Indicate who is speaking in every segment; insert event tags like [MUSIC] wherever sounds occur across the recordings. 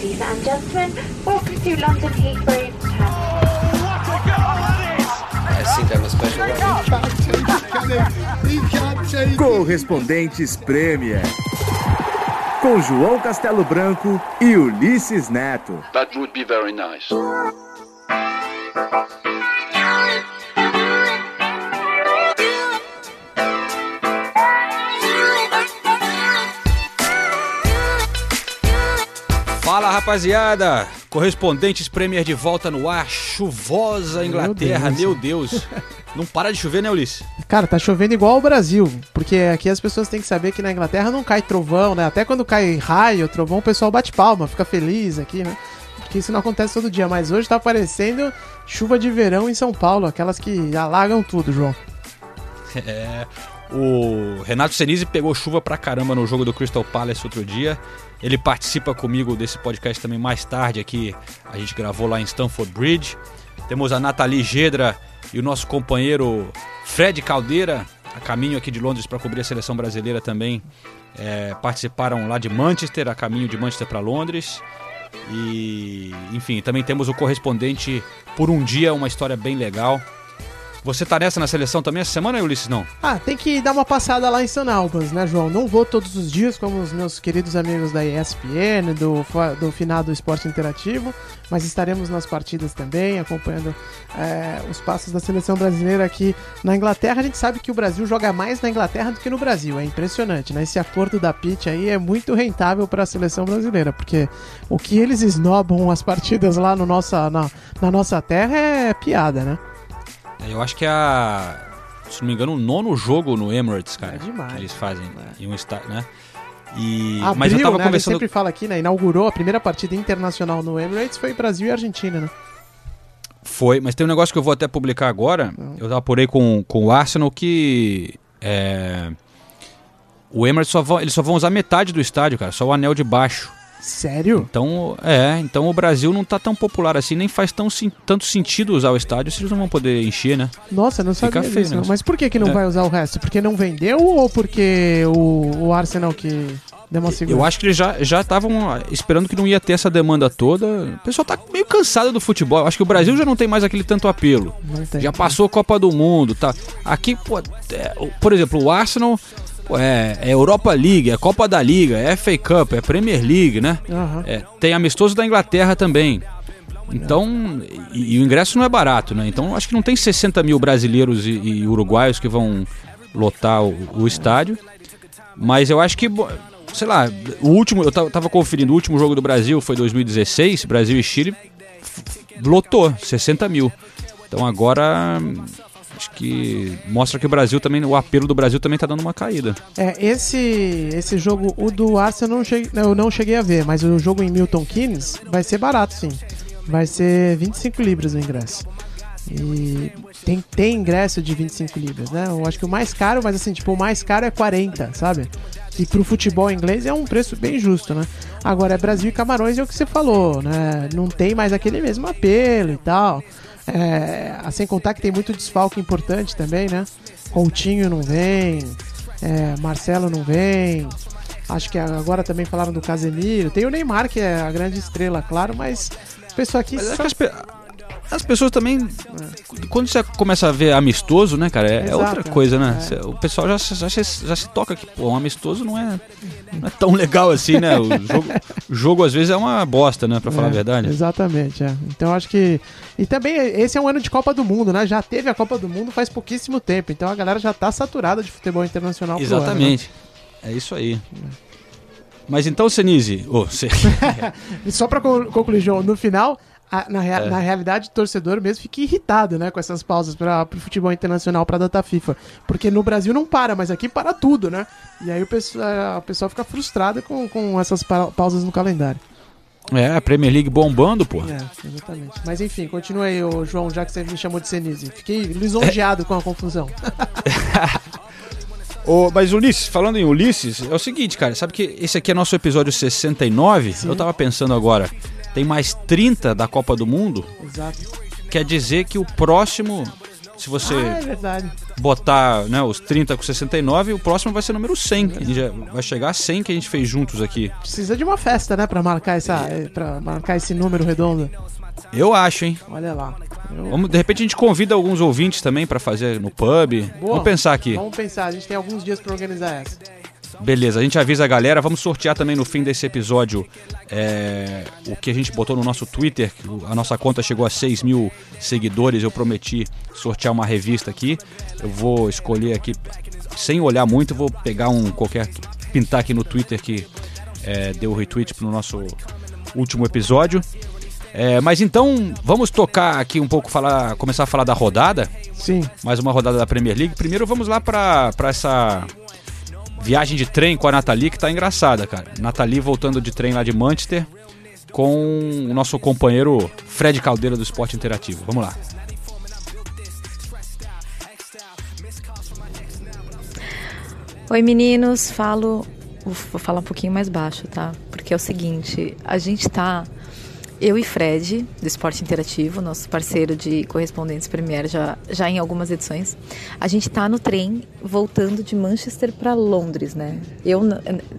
Speaker 1: Ladies and gentlemen, welcome to London Heathrow.
Speaker 2: I think I'm a special
Speaker 3: Correspondentes Premier. Com João Castelo Branco e Ulisses Neto.
Speaker 4: That would be very nice.
Speaker 5: Fala rapaziada, correspondentes Premier de volta no ar, chuvosa Inglaterra, meu Deus. Meu Deus. Não para de chover, né, Ulisses?
Speaker 6: Cara, tá chovendo igual o Brasil, porque aqui as pessoas têm que saber que na Inglaterra não cai trovão, né? Até quando cai raio, trovão, o pessoal bate palma, fica feliz aqui, né? Porque isso não acontece todo dia, mas hoje tá aparecendo chuva de verão em São Paulo, aquelas que alagam tudo, João. [LAUGHS]
Speaker 5: É, o Renato Senise pegou chuva pra caramba no jogo do Crystal Palace outro dia. Ele participa comigo desse podcast também mais tarde aqui. A gente gravou lá em Stamford Bridge. Temos a Nathalie Gedra e o nosso companheiro Fred Caldeira, a caminho aqui de Londres para cobrir a seleção brasileira também. É, participaram lá de Manchester, a caminho de Manchester para Londres. E, enfim, também temos o correspondente por um dia, uma história bem legal. Você tá nessa na seleção também essa semana, Ulisses, não?
Speaker 6: Ah, tem que dar uma passada lá em St. Albans, né, João? Não vou todos os dias, como os meus queridos amigos da ESPN, do, do finado Esporte Interativo, mas estaremos nas partidas também, acompanhando é, os passos da seleção brasileira aqui na Inglaterra. A gente sabe que o Brasil joga mais na Inglaterra do que no Brasil, é impressionante, né? Esse acordo da Pitt aí é muito rentável para a seleção brasileira, porque o que eles esnobam as partidas lá no nossa, na, na nossa terra é piada, né?
Speaker 5: Eu acho que é a. Se não me engano, o nono jogo no Emirates, cara.
Speaker 6: É demais.
Speaker 5: Que eles fazem é. em um estádio, né? E...
Speaker 6: Abril,
Speaker 5: Mas eu tava
Speaker 6: né?
Speaker 5: conversando.
Speaker 6: A gente sempre fala aqui, né? Inaugurou a primeira partida internacional no Emirates foi Brasil e Argentina, né?
Speaker 5: Foi, mas tem um negócio que eu vou até publicar agora.
Speaker 6: Não.
Speaker 5: Eu apurei com, com o Arsenal que. É... O Emirates só vão, eles só vão usar metade do estádio, cara, só o anel de baixo.
Speaker 6: Sério?
Speaker 5: Então, é, então o Brasil não tá tão popular assim, nem faz tão, tanto sentido usar o estádio se eles não vão poder encher, né?
Speaker 6: Nossa, não
Speaker 5: Fica
Speaker 6: sabia disso.
Speaker 5: né?
Speaker 6: Mas por que, que não
Speaker 5: É.
Speaker 6: vai usar o resto? Porque não vendeu ou porque o, o Arsenal que deu uma segura?
Speaker 5: Eu acho que eles já estavam ah, esperando que não ia ter essa demanda toda. O pessoal tá meio cansado do futebol. Eu acho que o Brasil já não tem mais aquele tanto apelo.
Speaker 6: Tem.
Speaker 5: Já passou a Copa do Mundo, tá? Aqui, pô, é, por exemplo, o Arsenal é, é Europa League, é Copa da Liga, é FA Cup, é Premier League, né?
Speaker 6: Aham.
Speaker 5: É, tem amistoso da Inglaterra também. Então, e, e o ingresso não é barato, né? Então, acho que não tem 60 mil brasileiros e, e uruguaios que vão lotar o, o estádio. Mas eu acho que, sei lá, o último, eu ta- tava conferindo, o último jogo do Brasil foi 2016, Brasil e Chile, lotou 60 mil. Então agora, acho que mostra que o Brasil também, o apelo do Brasil também tá dando uma caída.
Speaker 6: É, esse, esse jogo, o do Arsenal eu não cheguei, eu não cheguei a ver, mas o jogo em Milton Keynes vai ser barato, sim. Vai ser 25 libras o ingresso. E tem, tem ingresso de 25 libras, né? Eu acho que o mais caro, mas assim, tipo, o mais caro é 40, sabe? E pro futebol inglês é um preço bem justo, né? Agora é Brasil e Camarões é o que você falou, né? Não tem mais aquele mesmo apelo e tal. É, sem contar que tem muito desfalque importante também, né? Coutinho não vem, é, Marcelo não vem. Acho que agora também falaram do Casemiro. Tem o Neymar, que é a grande estrela, claro, mas o pessoal aqui.
Speaker 5: Mas as, pe- as pessoas também. Quando você começa a ver amistoso, né, cara? É, é
Speaker 6: Exato,
Speaker 5: outra coisa, né?
Speaker 6: é.
Speaker 5: O pessoal já, se- já, já se toca que, pô, um amistoso não é, não é tão legal assim, né? O [LAUGHS] jogo, o jogo às vezes é uma bosta, né? Pra falar a
Speaker 6: É,
Speaker 5: verdade.
Speaker 6: Exatamente, é. Então acho que. E também esse é um ano de Copa do Mundo, né? Já teve a Copa do Mundo faz pouquíssimo tempo. Então a galera já tá saturada de futebol internacional pro ano, né?
Speaker 5: Exatamente. É isso aí. Mas então, Senise. ô, Cê- [LAUGHS]
Speaker 6: E só pra con- concluir, João, no final, a- na, rea-
Speaker 5: É.
Speaker 6: na realidade, o torcedor mesmo fica irritado, né, com essas pausas para o futebol internacional, pra data FIFA. Porque no Brasil não para, mas aqui para tudo, né? E aí o pessoal, o pessoal fica frustrado com, com essas pa- pausas no calendário.
Speaker 5: é, a Premier League bombando, pô.
Speaker 6: É, exatamente. Mas enfim, continua aí, ô, João, já que você me chamou de Senise. Fiquei lisonjeado com a confusão. [LAUGHS]
Speaker 5: Ô, mas Ulisses, falando em Ulisses, é o seguinte, cara, sabe que esse aqui é nosso episódio 69?
Speaker 6: Sim.
Speaker 5: Eu tava pensando agora, tem mais 30 da Copa do Mundo,
Speaker 6: Exato.
Speaker 5: quer dizer que o próximo Se você
Speaker 6: Ah, é
Speaker 5: botar né, os 30 com 69, o próximo vai ser o número 100. A gente vai chegar a 100 que a gente fez juntos aqui.
Speaker 6: Precisa de uma festa, né, pra marcar, essa, pra marcar esse número redondo.
Speaker 5: Eu acho, hein?
Speaker 6: Olha lá. Eu-
Speaker 5: Vamos, de repente a gente convida alguns ouvintes também pra fazer no pub.
Speaker 6: Boa.
Speaker 5: Vamos pensar aqui.
Speaker 6: Vamos pensar, a gente tem alguns dias pra organizar essa.
Speaker 5: Beleza, a gente avisa a galera. Vamos sortear também no fim desse episódio é, o que a gente botou no nosso Twitter. A nossa conta chegou a 6 mil seguidores. Eu prometi sortear uma revista aqui. Eu vou escolher aqui, sem olhar muito, vou pegar um qualquer. pintar aqui no Twitter que é, deu o retweet pro nosso último episódio. É, mas então, vamos tocar aqui um pouco, falar, começar a falar da rodada
Speaker 6: Sim.
Speaker 5: mais uma rodada da Premier League. Primeiro vamos lá pra essa viagem de trem com a Nathalie, que tá engraçada, cara. Nathalie voltando de trem lá de Manchester com o nosso companheiro Fred Caldeira do Esporte Interativo. Vamos lá.
Speaker 4: Oi meninos, falo. Vou falar um pouquinho mais baixo, tá? Porque é o seguinte, a gente tá. Eu e Fred, do Esporte Interativo, nosso parceiro de correspondentes Premier já, já em algumas edições, a gente tá no trem voltando de Manchester para Londres, né? Eu.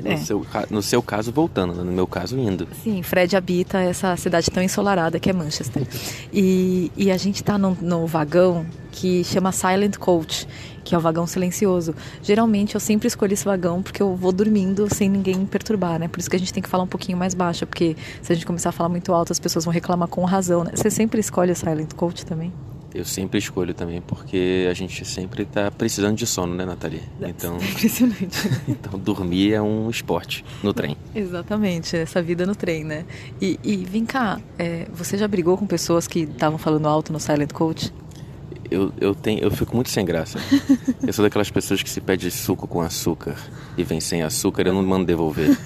Speaker 4: é.
Speaker 7: No, seu, no seu caso, voltando, né? no meu caso, indo.
Speaker 4: Sim, Fred habita essa cidade tão ensolarada que é Manchester. E, e a gente tá no, no vagão que chama Silent Coach, que é o vagão silencioso. Geralmente eu sempre escolho esse vagão porque eu vou dormindo sem ninguém me perturbar, né? Por isso que a gente tem que falar um pouquinho mais baixo, porque se a gente começar a falar muito alto, as pessoas vão reclamar com razão, né? Você sempre escolhe o Silent Coach também?
Speaker 7: Eu sempre escolho também, porque a gente sempre tá precisando de sono, né, Nathalie? Então, [LAUGHS]
Speaker 4: Impressionante. [LAUGHS]
Speaker 7: então dormir é um esporte no trem.
Speaker 4: Exatamente, essa vida no trem, né? E, e vem cá, é, você já brigou com pessoas que estavam falando alto no Silent Coach?
Speaker 7: Eu, eu, tenho, eu fico muito sem graça. [LAUGHS] Eu sou daquelas pessoas que se pede suco com açúcar e vem sem açúcar, eu não mando devolver.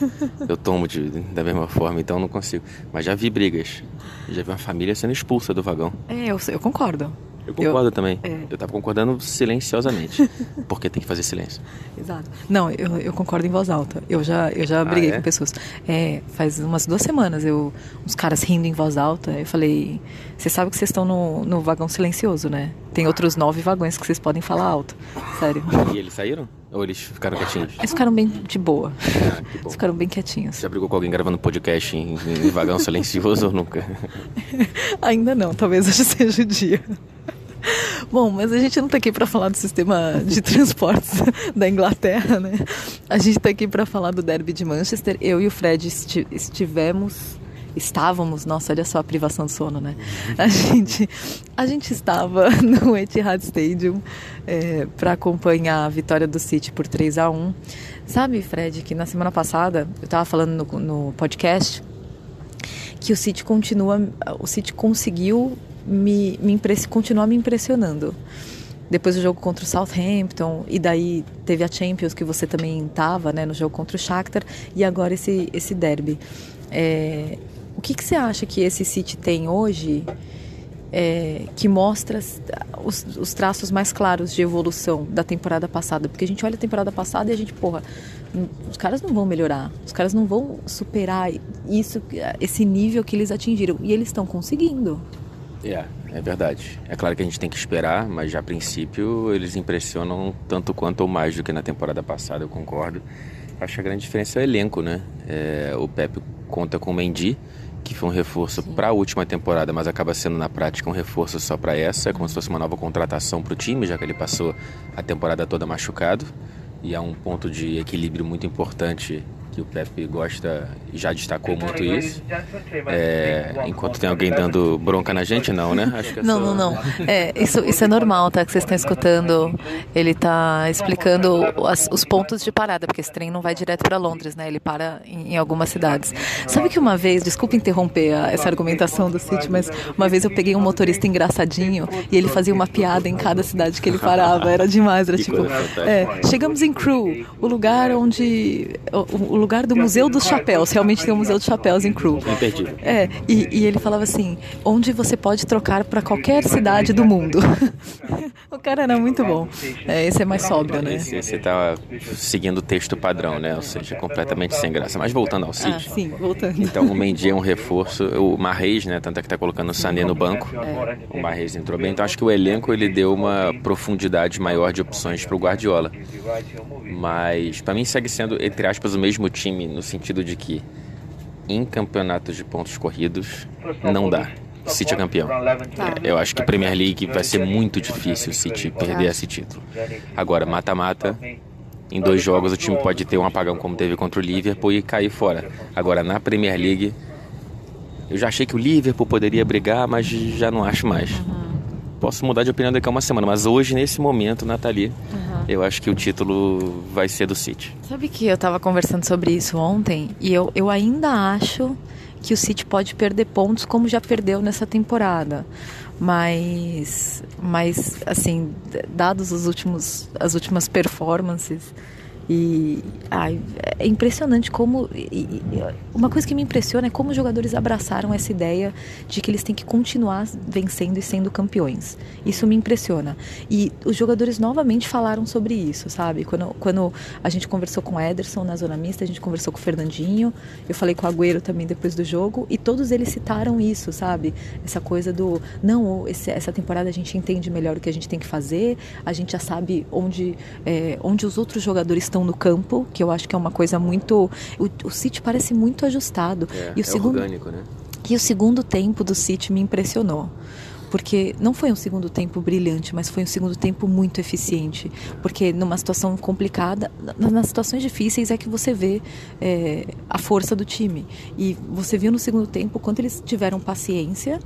Speaker 7: Eu tomo de, da mesma forma, então eu não consigo. Mas já vi brigas. Já vi uma família sendo expulsa do vagão.
Speaker 4: É, eu, eu concordo.
Speaker 7: Eu concordo também.
Speaker 4: é.
Speaker 7: Eu tava concordando silenciosamente. [LAUGHS] Porque tem que fazer silêncio.
Speaker 4: Exato. Não, eu, eu concordo em voz alta. Eu já, eu já briguei
Speaker 7: é?
Speaker 4: com pessoas. É, faz umas duas semanas, eu, uns caras rindo em voz alta. Eu falei, vocês sabem que vocês estão no, no vagão silencioso, né? Tem outros nove vagões que vocês podem falar alto. Sério.
Speaker 7: E eles saíram? Ou eles ficaram quietinhos?
Speaker 4: Eles ficaram bem de boa.
Speaker 7: Ah.
Speaker 4: Eles ficaram bem quietinhos.
Speaker 7: Já brigou com alguém gravando podcast em, em vagão silencioso ou nunca? [LAUGHS]
Speaker 4: Ainda não, talvez hoje seja o dia. Bom, mas a gente não tá aqui para falar do sistema de transportes [LAUGHS] da Inglaterra, né? A gente tá aqui para falar do derby de Manchester. Eu e o Fred esti- estivemos estávamos, nossa, olha só a privação do sono, né? A gente a gente estava [LAUGHS] no Etihad Stadium para acompanhar a vitória do City por 3 a 1. Sabe, Fred, que na semana passada eu tava falando no, no podcast que o City continua, o City conseguiu me, me continuar me impressionando. Depois do jogo contra o Southampton, e daí teve a Champions que você também estava, né, no jogo contra o Shakhtar, e agora esse, esse derby. É, o que, que você acha que esse City tem hoje é, que mostra os, os traços mais claros de evolução da temporada passada? Porque a gente olha a temporada passada e a gente, porra, os caras não vão melhorar, os caras não vão superar isso, esse nível que eles atingiram, e eles estão conseguindo.
Speaker 7: É, é verdade. É claro que a gente tem que esperar, mas já a princípio eles impressionam tanto quanto ou mais do que na temporada passada, eu concordo. Acho que a grande diferença é o elenco, né? É, o Pepe conta com o Mendy, que foi um reforço para a última temporada, mas acaba sendo na prática um reforço só para essa, é como se fosse uma nova contratação para o time, já que ele passou a temporada toda machucado. E é um ponto de equilíbrio muito importante que o Pepe gosta e já destacou muito isso. É, enquanto tem alguém dando bronca na gente, não, né? Acho que é
Speaker 4: Não,
Speaker 7: só-
Speaker 4: não, não. [LAUGHS] É, isso, isso é normal, tá? Que vocês estão escutando. Ele tá explicando as- os pontos de parada, porque esse trem não vai direto para Londres, né? Ele para em, em algumas cidades. Sabe que uma vez, desculpa interromper a- essa argumentação do City, mas uma vez eu peguei um motorista engraçadinho e ele fazia uma piada em cada cidade que ele parava. Era demais, era tipo. É, chegamos em Crewe, o lugar onde. O, o lugar do Museu dos Chapéus. Realmente tem um Museu dos Chapéus em Crew.
Speaker 7: Imperdível.
Speaker 4: É, e, e ele falava assim, onde você pode trocar para qualquer cidade do mundo. [LAUGHS] o cara era muito bom. É, esse é mais sóbrio, né?
Speaker 7: Esse, você tá seguindo o texto padrão, né? Ou seja, completamente sem graça. Mas voltando ao
Speaker 4: Ah,
Speaker 7: City.
Speaker 4: sim, voltando.
Speaker 7: Então o Mendy é um reforço, o Marreis, né, tanto é que tá colocando o Sané no banco. O Marreis entrou bem, então acho que o elenco ele deu uma profundidade maior de opções pro Guardiola. Mas pra mim segue sendo entre aspas o mesmo time no sentido de que em campeonatos de pontos corridos não dá. City é campeão. É, Eu acho que Premier League vai ser muito difícil o City perder esse título. Agora, mata-mata, em dois jogos o time pode ter um apagão como teve contra o Liverpool e cair fora. Agora na Premier League eu já achei que o Liverpool poderia brigar, mas já não acho mais. Posso mudar de opinião daqui a uma semana, mas hoje nesse momento, Nathalie, eu acho que o título vai ser do City.
Speaker 4: Sabe que eu tava conversando sobre isso ontem e eu, eu ainda acho que o City pode perder pontos como já perdeu nessa temporada. Mas, mas assim, dados os últimos, as últimas performances e ai, é impressionante como e- uma coisa que me impressiona é como os jogadores abraçaram essa ideia de que eles têm que continuar vencendo e sendo campeões. Isso me impressiona. E os jogadores novamente falaram sobre isso, sabe? Quando, quando a gente conversou com o Ederson na zona mista, a gente conversou com o Fernandinho, eu falei com o Agüero também depois do jogo, e todos eles citaram isso, sabe? Essa coisa do, não, esse- essa temporada a gente entende melhor o que a gente tem que fazer, a gente já sabe onde, é, onde os outros jogadores estão no campo, que eu acho que é uma coisa muito. O, o City parece muito ajustado. e o segundo,
Speaker 7: orgânico, né?
Speaker 4: e o segundo tempo do City me impressionou. Porque não foi um segundo tempo brilhante, mas foi um segundo tempo muito eficiente. Porque numa situação complicada, na- nas situações difíceis é que você vê é, a força do time. E você viu no segundo tempo quanto eles tiveram paciência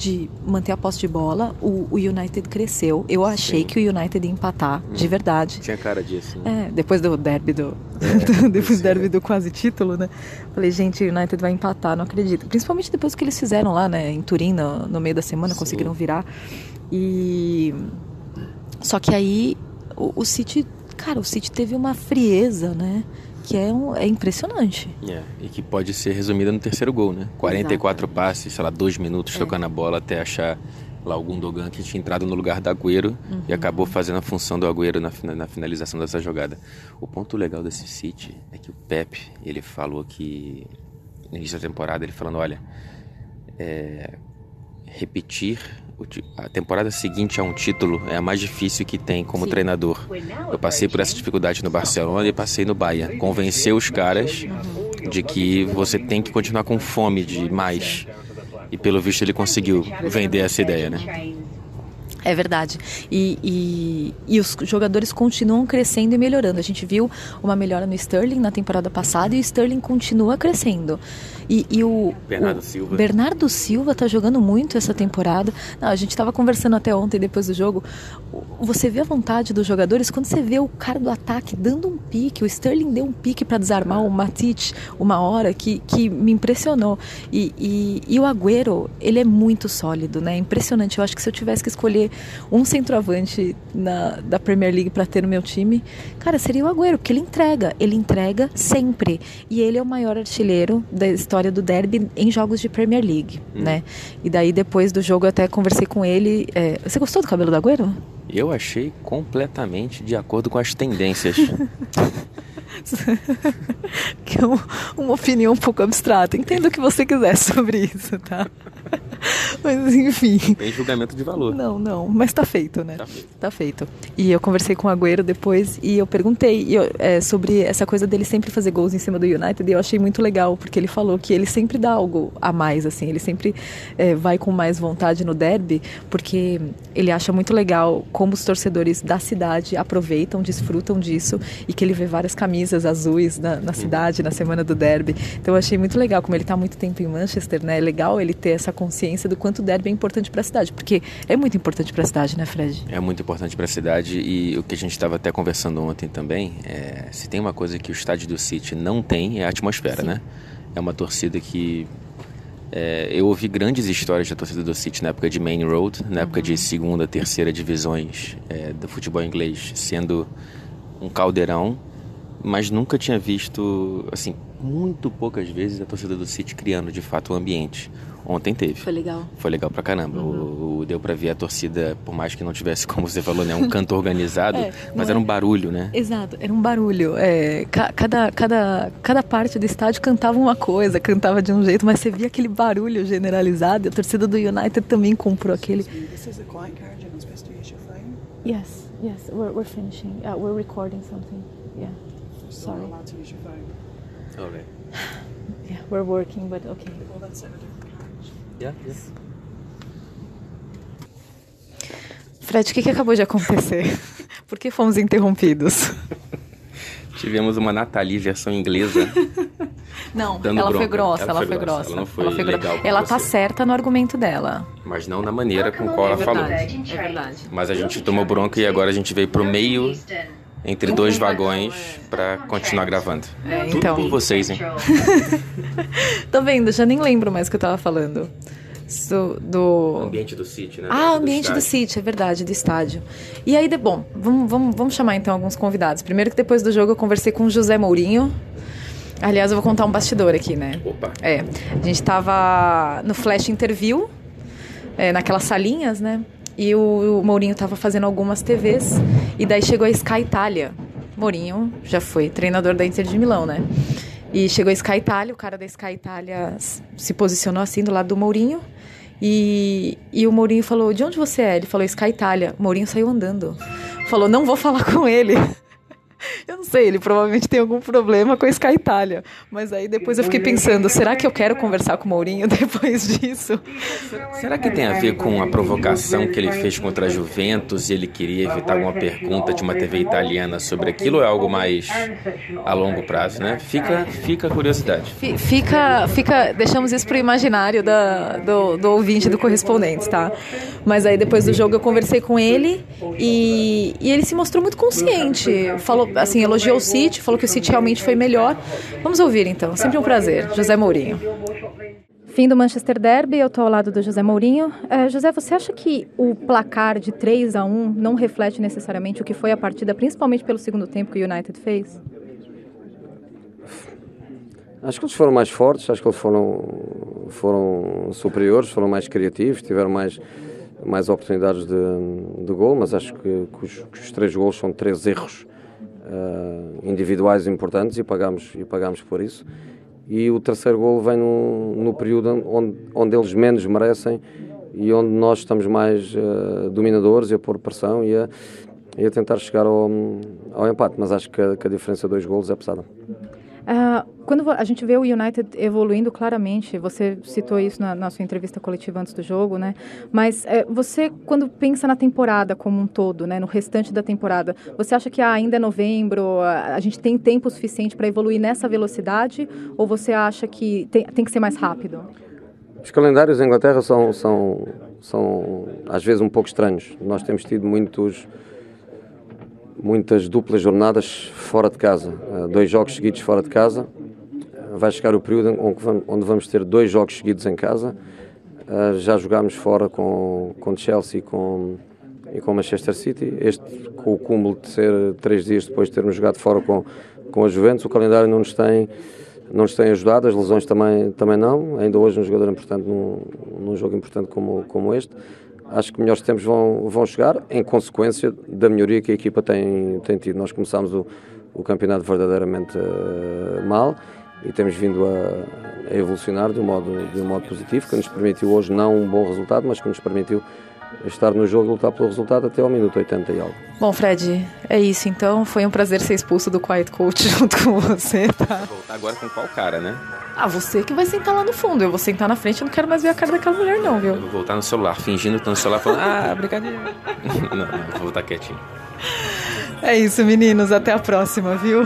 Speaker 4: de manter a posse de bola. O, o United cresceu. Eu achei
Speaker 7: Sim.
Speaker 4: que o United ia empatar, de verdade.
Speaker 7: Tinha cara disso. né?
Speaker 4: É, depois do derby do, [LAUGHS] depois do derby do quase título, né? Falei, gente, o United vai empatar, não acredito. Principalmente depois do que eles fizeram lá, né, em Turim, no, no meio da semana,
Speaker 7: Sim.
Speaker 4: conseguiram virar. E só que aí o, o City, cara, o City teve uma frieza, né? Que é, um, é impressionante.
Speaker 7: É, e que pode ser resumida no terceiro gol, né? 44 passes, sei lá, dois minutos tocando a bola até achar lá o Gundogan que tinha entrado no lugar do Agüero e acabou fazendo a função do Agüero na, na finalização dessa jogada. O ponto legal desse City é que o Pep, ele falou que no início da temporada, ele falando, olha, é, repetir a temporada seguinte a um título é a mais difícil que tem como treinador. Eu passei por essa dificuldade no Barcelona e passei no Bayern. Convencer os caras de que você tem que continuar com fome de mais. E pelo visto ele conseguiu vender essa ideia, né?
Speaker 4: É verdade. E, e, e os jogadores continuam crescendo e melhorando. A gente viu uma melhora no Sterling na temporada passada e o Sterling continua crescendo. E, e o
Speaker 7: Bernardo
Speaker 4: o
Speaker 7: Silva.
Speaker 4: Bernardo Silva tá jogando muito essa temporada. Não, a gente estava conversando até ontem depois do jogo. O- Você vê a vontade dos jogadores quando você vê o cara do ataque dando um pique. O Sterling deu um pique para desarmar o Matite uma hora que, que me impressionou. E, e, e o Agüero, ele é muito sólido, né? Impressionante. Eu acho que se eu tivesse que escolher um centroavante na, da Premier League para ter no meu time, cara, seria o Agüero, porque ele entrega. Ele entrega sempre. E ele é o maior artilheiro da história do derby em jogos de Premier League, né? E daí, depois do jogo, eu até conversei com ele. é, Você gostou do cabelo do Agüero?
Speaker 7: Eu achei completamente de acordo com as tendências. [LAUGHS]
Speaker 4: que é um- uma opinião um pouco abstrata. Entenda o que você quiser sobre isso, tá? [LAUGHS] Mas enfim.
Speaker 7: Tem julgamento de valor.
Speaker 4: Não, não, mas tá feito, né?
Speaker 7: Tá feito.
Speaker 4: Tá feito. E eu conversei com o Agüero depois e eu perguntei e eu, é, sobre essa coisa dele sempre fazer gols em cima do United e eu achei muito legal, porque ele falou que ele sempre dá algo a mais, assim, ele sempre é, vai com mais vontade no derby, porque ele acha muito legal como os torcedores da cidade aproveitam, desfrutam disso e que ele vê várias camisas azuis na, na cidade na semana do derby. Então eu achei muito legal, como ele tá muito tempo em Manchester, né? É legal ele ter essa consciência do quanto o derby é importante para a cidade, porque é muito importante para a cidade, né, Fred?
Speaker 7: É muito importante para a cidade e o que a gente estava até conversando ontem também, é, se tem uma coisa que o estádio do City não tem é a atmosfera, né? É uma torcida que é, eu ouvi grandes histórias da torcida do City na época de Main Road, na época de segunda, terceira divisões é, do futebol inglês, sendo um caldeirão mas nunca tinha visto, assim, muito poucas vezes a torcida do City criando de fato o um ambiente. Ontem teve.
Speaker 4: Foi legal.
Speaker 7: Foi legal pra caramba. Uhum. O, o, deu pra ver a torcida, por mais que não tivesse, como você falou, né, um [LAUGHS] canto organizado, é, mas era um barulho, né?
Speaker 4: Exato, era um barulho. É, cada, cada, cada parte do estádio cantava uma coisa, cantava de um jeito, mas você via aquele barulho generalizado. A torcida do United também comprou aquele. Yes, yes, we're, we're finishing. Uh, we're recording something. Yeah. Sorry.
Speaker 7: Okay. [SIGHS]
Speaker 4: Yeah, we're working, but okay.
Speaker 7: Yeah, yeah.
Speaker 4: Fred, o que, que acabou de acontecer? [LAUGHS] Por que fomos interrompidos?
Speaker 7: Tivemos uma Nathalie versão inglesa. [LAUGHS]
Speaker 4: Não, ela
Speaker 7: bronca.
Speaker 4: foi grossa, ela, ela foi grossa.
Speaker 7: Ela não foi,
Speaker 4: ela foi
Speaker 7: legal
Speaker 4: Ela
Speaker 7: você.
Speaker 4: tá certa no argumento dela.
Speaker 7: Mas não na maneira com qual ela falou.
Speaker 4: É verdade.
Speaker 7: Mas a gente tomou bronca e agora a gente veio pro meio entre dois vagões para continuar gravando.
Speaker 4: É,
Speaker 7: Tudo
Speaker 4: então.
Speaker 7: por vocês, hein? [LAUGHS]
Speaker 4: Tô vendo, já nem lembro mais o que eu tava falando. Do, do...
Speaker 7: ambiente do City, né?
Speaker 4: Ah, ambiente do, City, é verdade, do estádio. E aí, de, bom, vamos, vamos, vamos chamar então alguns convidados. Primeiro que depois do jogo eu conversei com o José Mourinho. Aliás, eu vou contar um bastidor aqui, né?
Speaker 7: Opa.
Speaker 4: É, a gente tava no Flash Interview, é, naquelas salinhas, né? E o, o Mourinho tava fazendo algumas TVs. E daí chegou a Sky Itália. Mourinho já foi treinador da Inter de Milão, né? E chegou a Sky Itália, o cara da Sky Itália se posicionou assim do lado do Mourinho. E, e o Mourinho falou: De onde você é? Ele falou: Sky Itália. Mourinho saiu andando. Falou: Não vou falar com ele. Eu não sei, ele provavelmente tem algum problema com a Sky Itália. Mas aí depois eu fiquei pensando, será que eu quero conversar com o Mourinho [LAUGHS] depois disso?
Speaker 7: Será que tem a ver com a provocação que ele fez contra a Juventus e ele queria evitar alguma pergunta de uma TV italiana sobre aquilo ou é algo mais a longo prazo, né? Fica, fica a curiosidade.
Speaker 4: Fica, fica, deixamos isso para o imaginário da, do, do ouvinte do correspondente, tá? Mas aí depois do jogo eu conversei com ele e, e ele se mostrou muito consciente. Falou, assim, elogiou o City, falou que o City realmente foi melhor. Vamos ouvir então, sempre um prazer. José Mourinho. Fim do Manchester Derby, eu estou ao lado do José Mourinho. É, José, você acha que o placar de 3 a 1 não reflete necessariamente o que foi a partida, principalmente pelo segundo tempo que o United fez?
Speaker 8: Acho que eles foram mais fortes, acho que eles foram, foram superiores, foram mais criativos, tiveram mais, mais oportunidades de, de gol, mas acho que, que, os, que os três gols são três erros uh, individuais importantes e pagámos, e pagámos por isso. E o terceiro gol vem no, no período onde, onde eles menos merecem e onde nós estamos mais uh, dominadores e a pôr pressão e a, e a tentar chegar ao, ao empate. Mas acho que a, que a diferença de dois golos é pesada.
Speaker 4: Uh, quando a gente vê o United evoluindo claramente, você citou isso na, na sua entrevista coletiva antes do jogo, né? Mas é, você, quando pensa na temporada como um todo, né, no restante da temporada, você acha que ah, ainda é novembro, a, a gente tem tempo suficiente para evoluir nessa velocidade, ou você acha que tem, tem que ser mais rápido?
Speaker 8: Os calendários da Inglaterra são, são, são às vezes um pouco estranhos. Nós temos tido muitos muitas duplas jornadas fora de casa, dois jogos seguidos fora de casa. Vai chegar o período onde vamos ter dois jogos seguidos em casa. Já jogámos fora com, com Chelsea e com, e com Manchester City. Este, com o cúmulo de ser três dias depois de termos jogado fora com, com a Juventus, o calendário não nos tem, não nos tem ajudado, as lesões também, também não. Ainda hoje um jogador importante num, num jogo importante como, como este acho que melhores tempos vão, vão chegar em consequência da melhoria que a equipa tem, tem tido. Nós começámos o, o campeonato verdadeiramente uh, mal e temos vindo a, a, evolucionar de um, modo, de um modo positivo, que nos permitiu hoje não um bom resultado, mas que nos permitiu estar no jogo e lutar pelo resultado até ao minuto 80 e algo.
Speaker 4: Bom, Fred, é isso então. Foi um prazer ser expulso do Quiet Coach [LAUGHS] junto com você, tá?
Speaker 7: Voltar agora com qual cara, né?
Speaker 4: Ah, você que vai sentar lá no fundo. Eu vou sentar na frente, eu não quero mais ver a cara daquela mulher, não, viu?
Speaker 7: Eu vou voltar no celular, fingindo que tô no celular, falando, ah, [LAUGHS] brincadeira. não, não, vou voltar quietinho.
Speaker 4: É isso, meninos. Até a próxima, viu?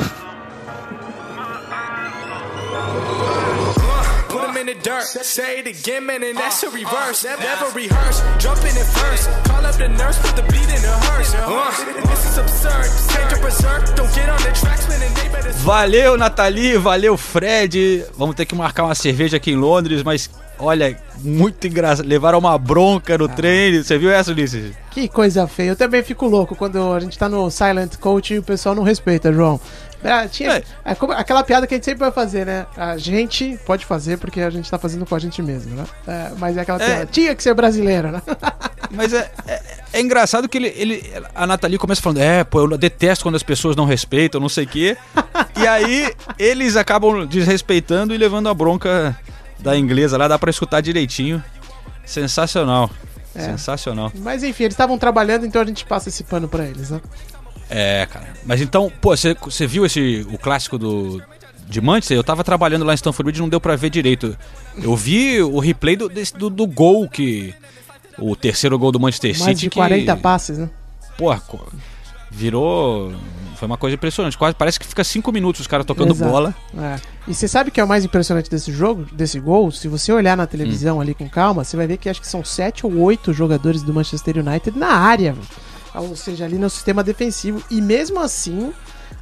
Speaker 9: Dirt. Say it again, man, and that's a reverse. Never rehearse. Jumping in first. Call up the nurse, put the beat in the hearse. Uh, this is absurd. Change your berserk. Don't get on the tracks, man, and they better.
Speaker 5: Valeu, Nathalie. Valeu, Fred. Vamos ter que marcar uma cerveja aqui em Londres, mas olha, muito engraçado. Levaram uma bronca no ah. trem. Você viu essa, Ulisses?
Speaker 6: Que coisa feia. Eu também fico louco quando a gente tá no Silent Coach e o pessoal não respeita, João. É, tinha, é como aquela piada que a gente sempre vai fazer, né? A gente pode fazer porque a gente tá fazendo com a gente mesmo, né? É, mas é aquela
Speaker 5: É.
Speaker 6: piada. Tinha que ser brasileiro, né? [LAUGHS]
Speaker 5: Mas é, é, é engraçado que ele, ele. A Nathalie começa falando, é, pô, eu detesto quando as pessoas não respeitam, não sei o quê. [LAUGHS] e aí eles acabam desrespeitando e levando a bronca da inglesa lá, dá pra escutar direitinho. Sensacional.
Speaker 6: É.
Speaker 5: Sensacional.
Speaker 6: Mas enfim, eles estavam trabalhando, então a gente passa esse pano pra eles, né?
Speaker 5: É, cara. Mas então, pô, você viu esse o clássico do de Manchester? Eu tava trabalhando lá em Stanford Bridge, não deu pra ver direito. Eu vi o replay do, desse- do, do gol que o terceiro gol do Manchester
Speaker 6: Mais
Speaker 5: City
Speaker 6: de
Speaker 5: que
Speaker 6: 40 passes, né?
Speaker 5: Porra, virou foi uma coisa impressionante. Quase parece que fica cinco minutos os caras tocando
Speaker 6: Exato.
Speaker 5: bola.
Speaker 6: É. E você sabe o que é o mais impressionante desse jogo, desse gol? Se você olhar na
Speaker 5: Hum.
Speaker 6: televisão ali com calma, você vai ver que acho que são sete ou oito jogadores do Manchester United na área, velho. Ou seja, ali no sistema defensivo. E mesmo assim,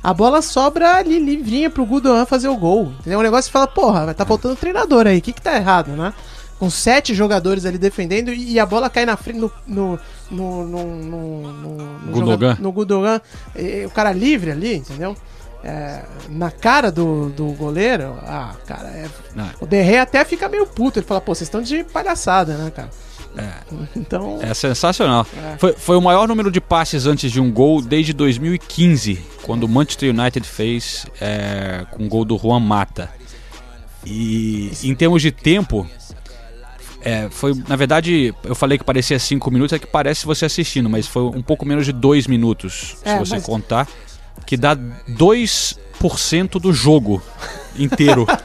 Speaker 6: a bola sobra ali livrinha pro Gudoan fazer o gol. Entendeu? Um negócio que fala, porra, tá faltando treinador aí, o que que tá errado, né? Com sete jogadores ali defendendo e a bola cai na frente no. no no, no, no, no, no
Speaker 5: Gundogan.
Speaker 6: joga- no Gudogan, e o cara livre ali, entendeu? É, na cara do, do goleiro, ah, cara, é, o Derrê até fica meio puto. Ele fala, pô, vocês estão de palhaçada, né, cara? [LAUGHS] Então,
Speaker 5: É sensacional.
Speaker 6: É.
Speaker 5: Foi, foi o maior número de passes antes de um gol desde 2015, quando o Manchester United fez é, com o gol do Juan Mata. E em termos de tempo, é, foi, na verdade, eu falei que parecia 5 minutos, é que parece você assistindo, mas foi um pouco menos de 2 minutos, se
Speaker 6: É,
Speaker 5: você
Speaker 6: mas-
Speaker 5: contar, que dá 2% do jogo inteiro. [LAUGHS]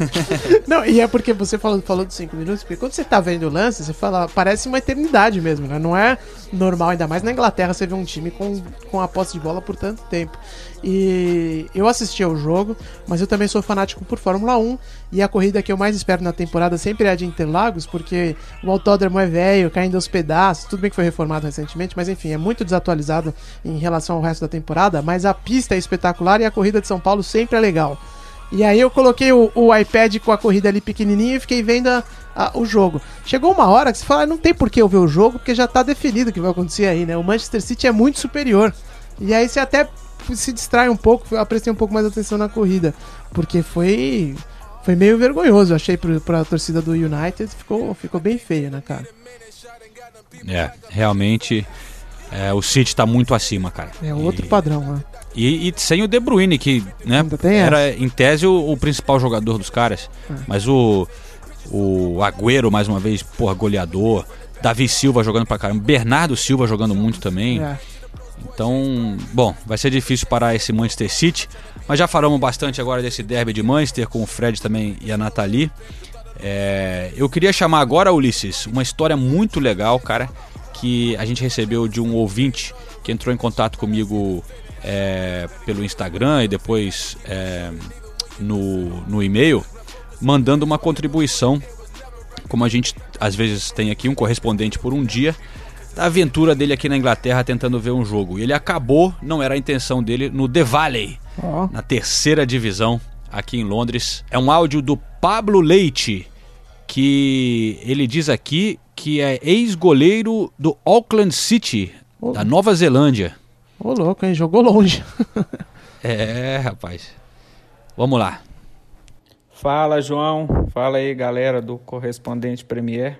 Speaker 5: [LAUGHS]
Speaker 6: Não, e é porque você falou, falou de 5 minutos, porque quando você tá vendo o lance, você fala, parece uma eternidade mesmo, né? Não é normal, ainda mais na Inglaterra, você vê um time com, com a posse de bola por tanto tempo. E eu assisti ao jogo, mas eu também sou fanático por Fórmula 1, e a corrida que eu mais espero na temporada sempre é a de Interlagos, porque o autódromo é velho, caindo aos pedaços, tudo bem que foi reformado recentemente, mas enfim, é muito desatualizado em relação ao resto da temporada, mas a pista é espetacular e a corrida de São Paulo sempre é legal. E aí eu coloquei o, o iPad com a corrida ali pequenininha e fiquei vendo a- a- o jogo. Chegou uma hora que você fala, "Ah, não tem por que eu ver o jogo, porque já tá definido o que vai acontecer aí, né? O Manchester City é muito superior. E aí você até se distrai um pouco, eu prestei um pouco mais atenção na corrida, porque foi foi meio vergonhoso, eu achei pro, pra torcida do United, ficou, ficou bem feio, né, cara?
Speaker 5: é, realmente, é, o City tá muito acima, cara.
Speaker 6: É outro
Speaker 5: E-
Speaker 6: padrão, né?
Speaker 5: E, e sem o De Bruyne, que né, era em tese o, o principal jogador dos caras.
Speaker 6: É.
Speaker 5: Mas o, o Agüero, mais uma vez, porra, goleador. Davi Silva jogando pra caramba. Bernardo Silva jogando muito também.
Speaker 6: É.
Speaker 5: Então, bom, vai ser difícil parar esse Manchester City. Mas já falamos bastante agora desse derby de Manchester com o Fred também e a Nathalie. É, eu queria chamar agora, Ulisses, uma história muito legal, cara, que a gente recebeu de um ouvinte que entrou em contato comigo é, pelo Instagram e depois é, no, no e-mail, mandando uma contribuição, como a gente às vezes tem aqui um correspondente por um dia, da aventura dele aqui na Inglaterra tentando ver um jogo. E ele acabou, não era a intenção dele, no The Valley,
Speaker 6: Ó.
Speaker 5: na terceira divisão aqui em Londres. É um áudio do Pablo Leite, que ele diz aqui que é ex-goleiro do Auckland City,
Speaker 6: Ô.
Speaker 5: da Nova Zelândia.
Speaker 6: Ô, louco, hein? Jogou longe. [LAUGHS]
Speaker 5: É, rapaz. Vamos lá.
Speaker 10: Fala, João. Fala aí, galera do Correspondente Premier.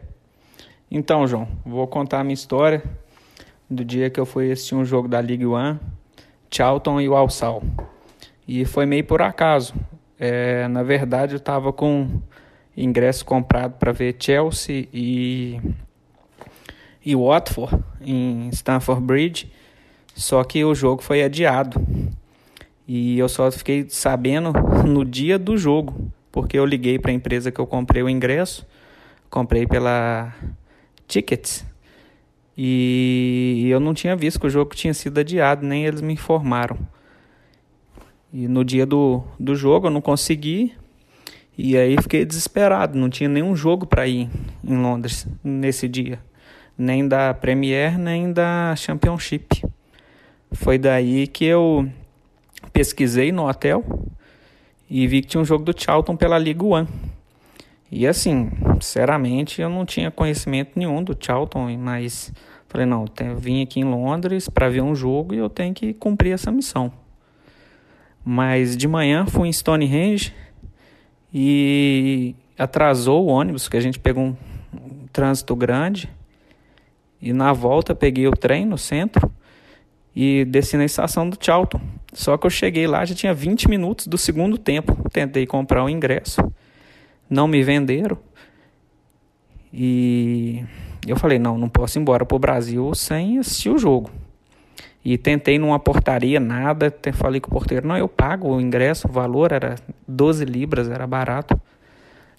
Speaker 10: Então, João, vou contar a minha história do dia que eu fui assistir um jogo da League One, Charlton e o Alsal. E foi meio por acaso. É, na verdade, eu estava com ingresso comprado para ver Chelsea e, e Watford em Stamford Bridge, só que o jogo foi adiado. E eu só fiquei sabendo [LAUGHS] no dia do jogo, porque eu liguei para a empresa que eu comprei o ingresso, comprei pela Tickets, e eu não tinha visto que o jogo tinha sido adiado, nem eles me informaram. E no dia do, do jogo eu não consegui, e aí fiquei desesperado, não tinha nenhum jogo para ir em Londres nesse dia, nem da Premier, nem da Championship. Foi daí que eu pesquisei no hotel e vi que tinha um jogo do Charlton pela Liga One. E assim, sinceramente, eu não tinha conhecimento nenhum do Charlton, mas falei, não, eu vim aqui em Londres para ver um jogo e eu tenho que cumprir essa missão. Mas de manhã fui em Stonehenge e atrasou o ônibus, que a gente pegou um, um trânsito grande. E na volta peguei o trem no centro e desci na estação do Charlton. Só que eu cheguei lá, já tinha 20 minutos do segundo tempo. Tentei comprar o ingresso, não me venderam. E eu falei: não, não posso ir embora para o Brasil sem assistir o jogo. E tentei numa portaria, nada. Falei com o porteiro: não, eu pago o ingresso, o valor era 12 libras, era barato.